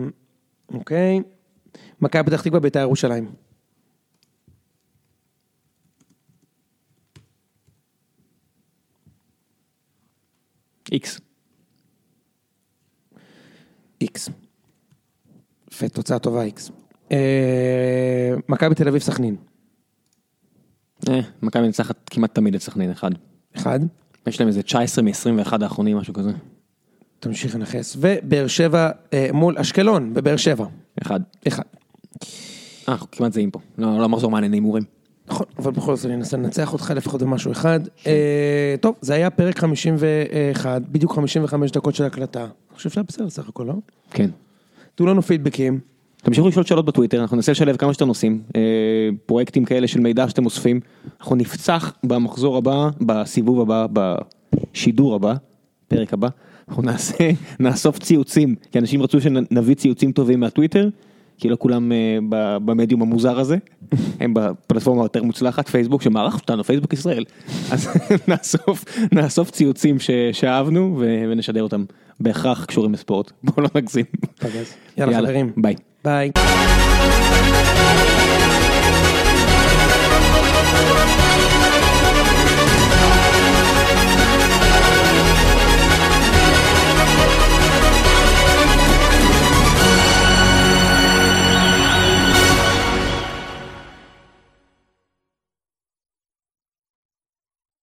אוקיי. מכבי פתח תקווה בית"ר ירושלים. איקס. איקס. יפה, תוצאה טובה איקס. אה, מכבי תל אביב סכנין. אה, מכבי מנצחת כמעט תמיד את סכנין אחד. אחד. יש להם איזה 19 מ-21 האחרונים, משהו כזה. תמשיך לנכס. ובאר שבע אה, מול אשקלון בבאר שבע. אחד. אחד. אה, אנחנו כמעט זהים פה. לא, לא מחזור מעניין הימורים. נכון, אבל בכל זאת אני אנסה לנצח אותך לפחות במשהו אחד. אה, טוב, זה היה פרק 51, בדיוק 55 דקות של הקלטה. אני חושב שהיה בסדר סך הכל, לא? כן. תנו לנו פידבקים. תמשיכו לשאול שאלות בטוויטר, אנחנו ננסה לשלב כמה שיותר נושאים, אה, פרויקטים כאלה של מידע שאתם אוספים. אנחנו נפצח במחזור הבא, בסיבוב הבא, בשידור הבא, פרק הבא, אנחנו נעשה, נאסוף ציוצים, כי אנשים רצו שנביא ציוצים טובים מהטוויטר, כי לא כולם אה, במדיום המוזר הזה, הם בפלטפורמה היותר מוצלחת, פייסבוק, שמערך אותנו, פייסבוק ישראל. אז נאסוף, נאסוף ציוצים ש- שאהבנו ונשדר אותם, בהכרח קשורים לספורט, בואו לא נגזים. יאללה חברים. ביי. ביי.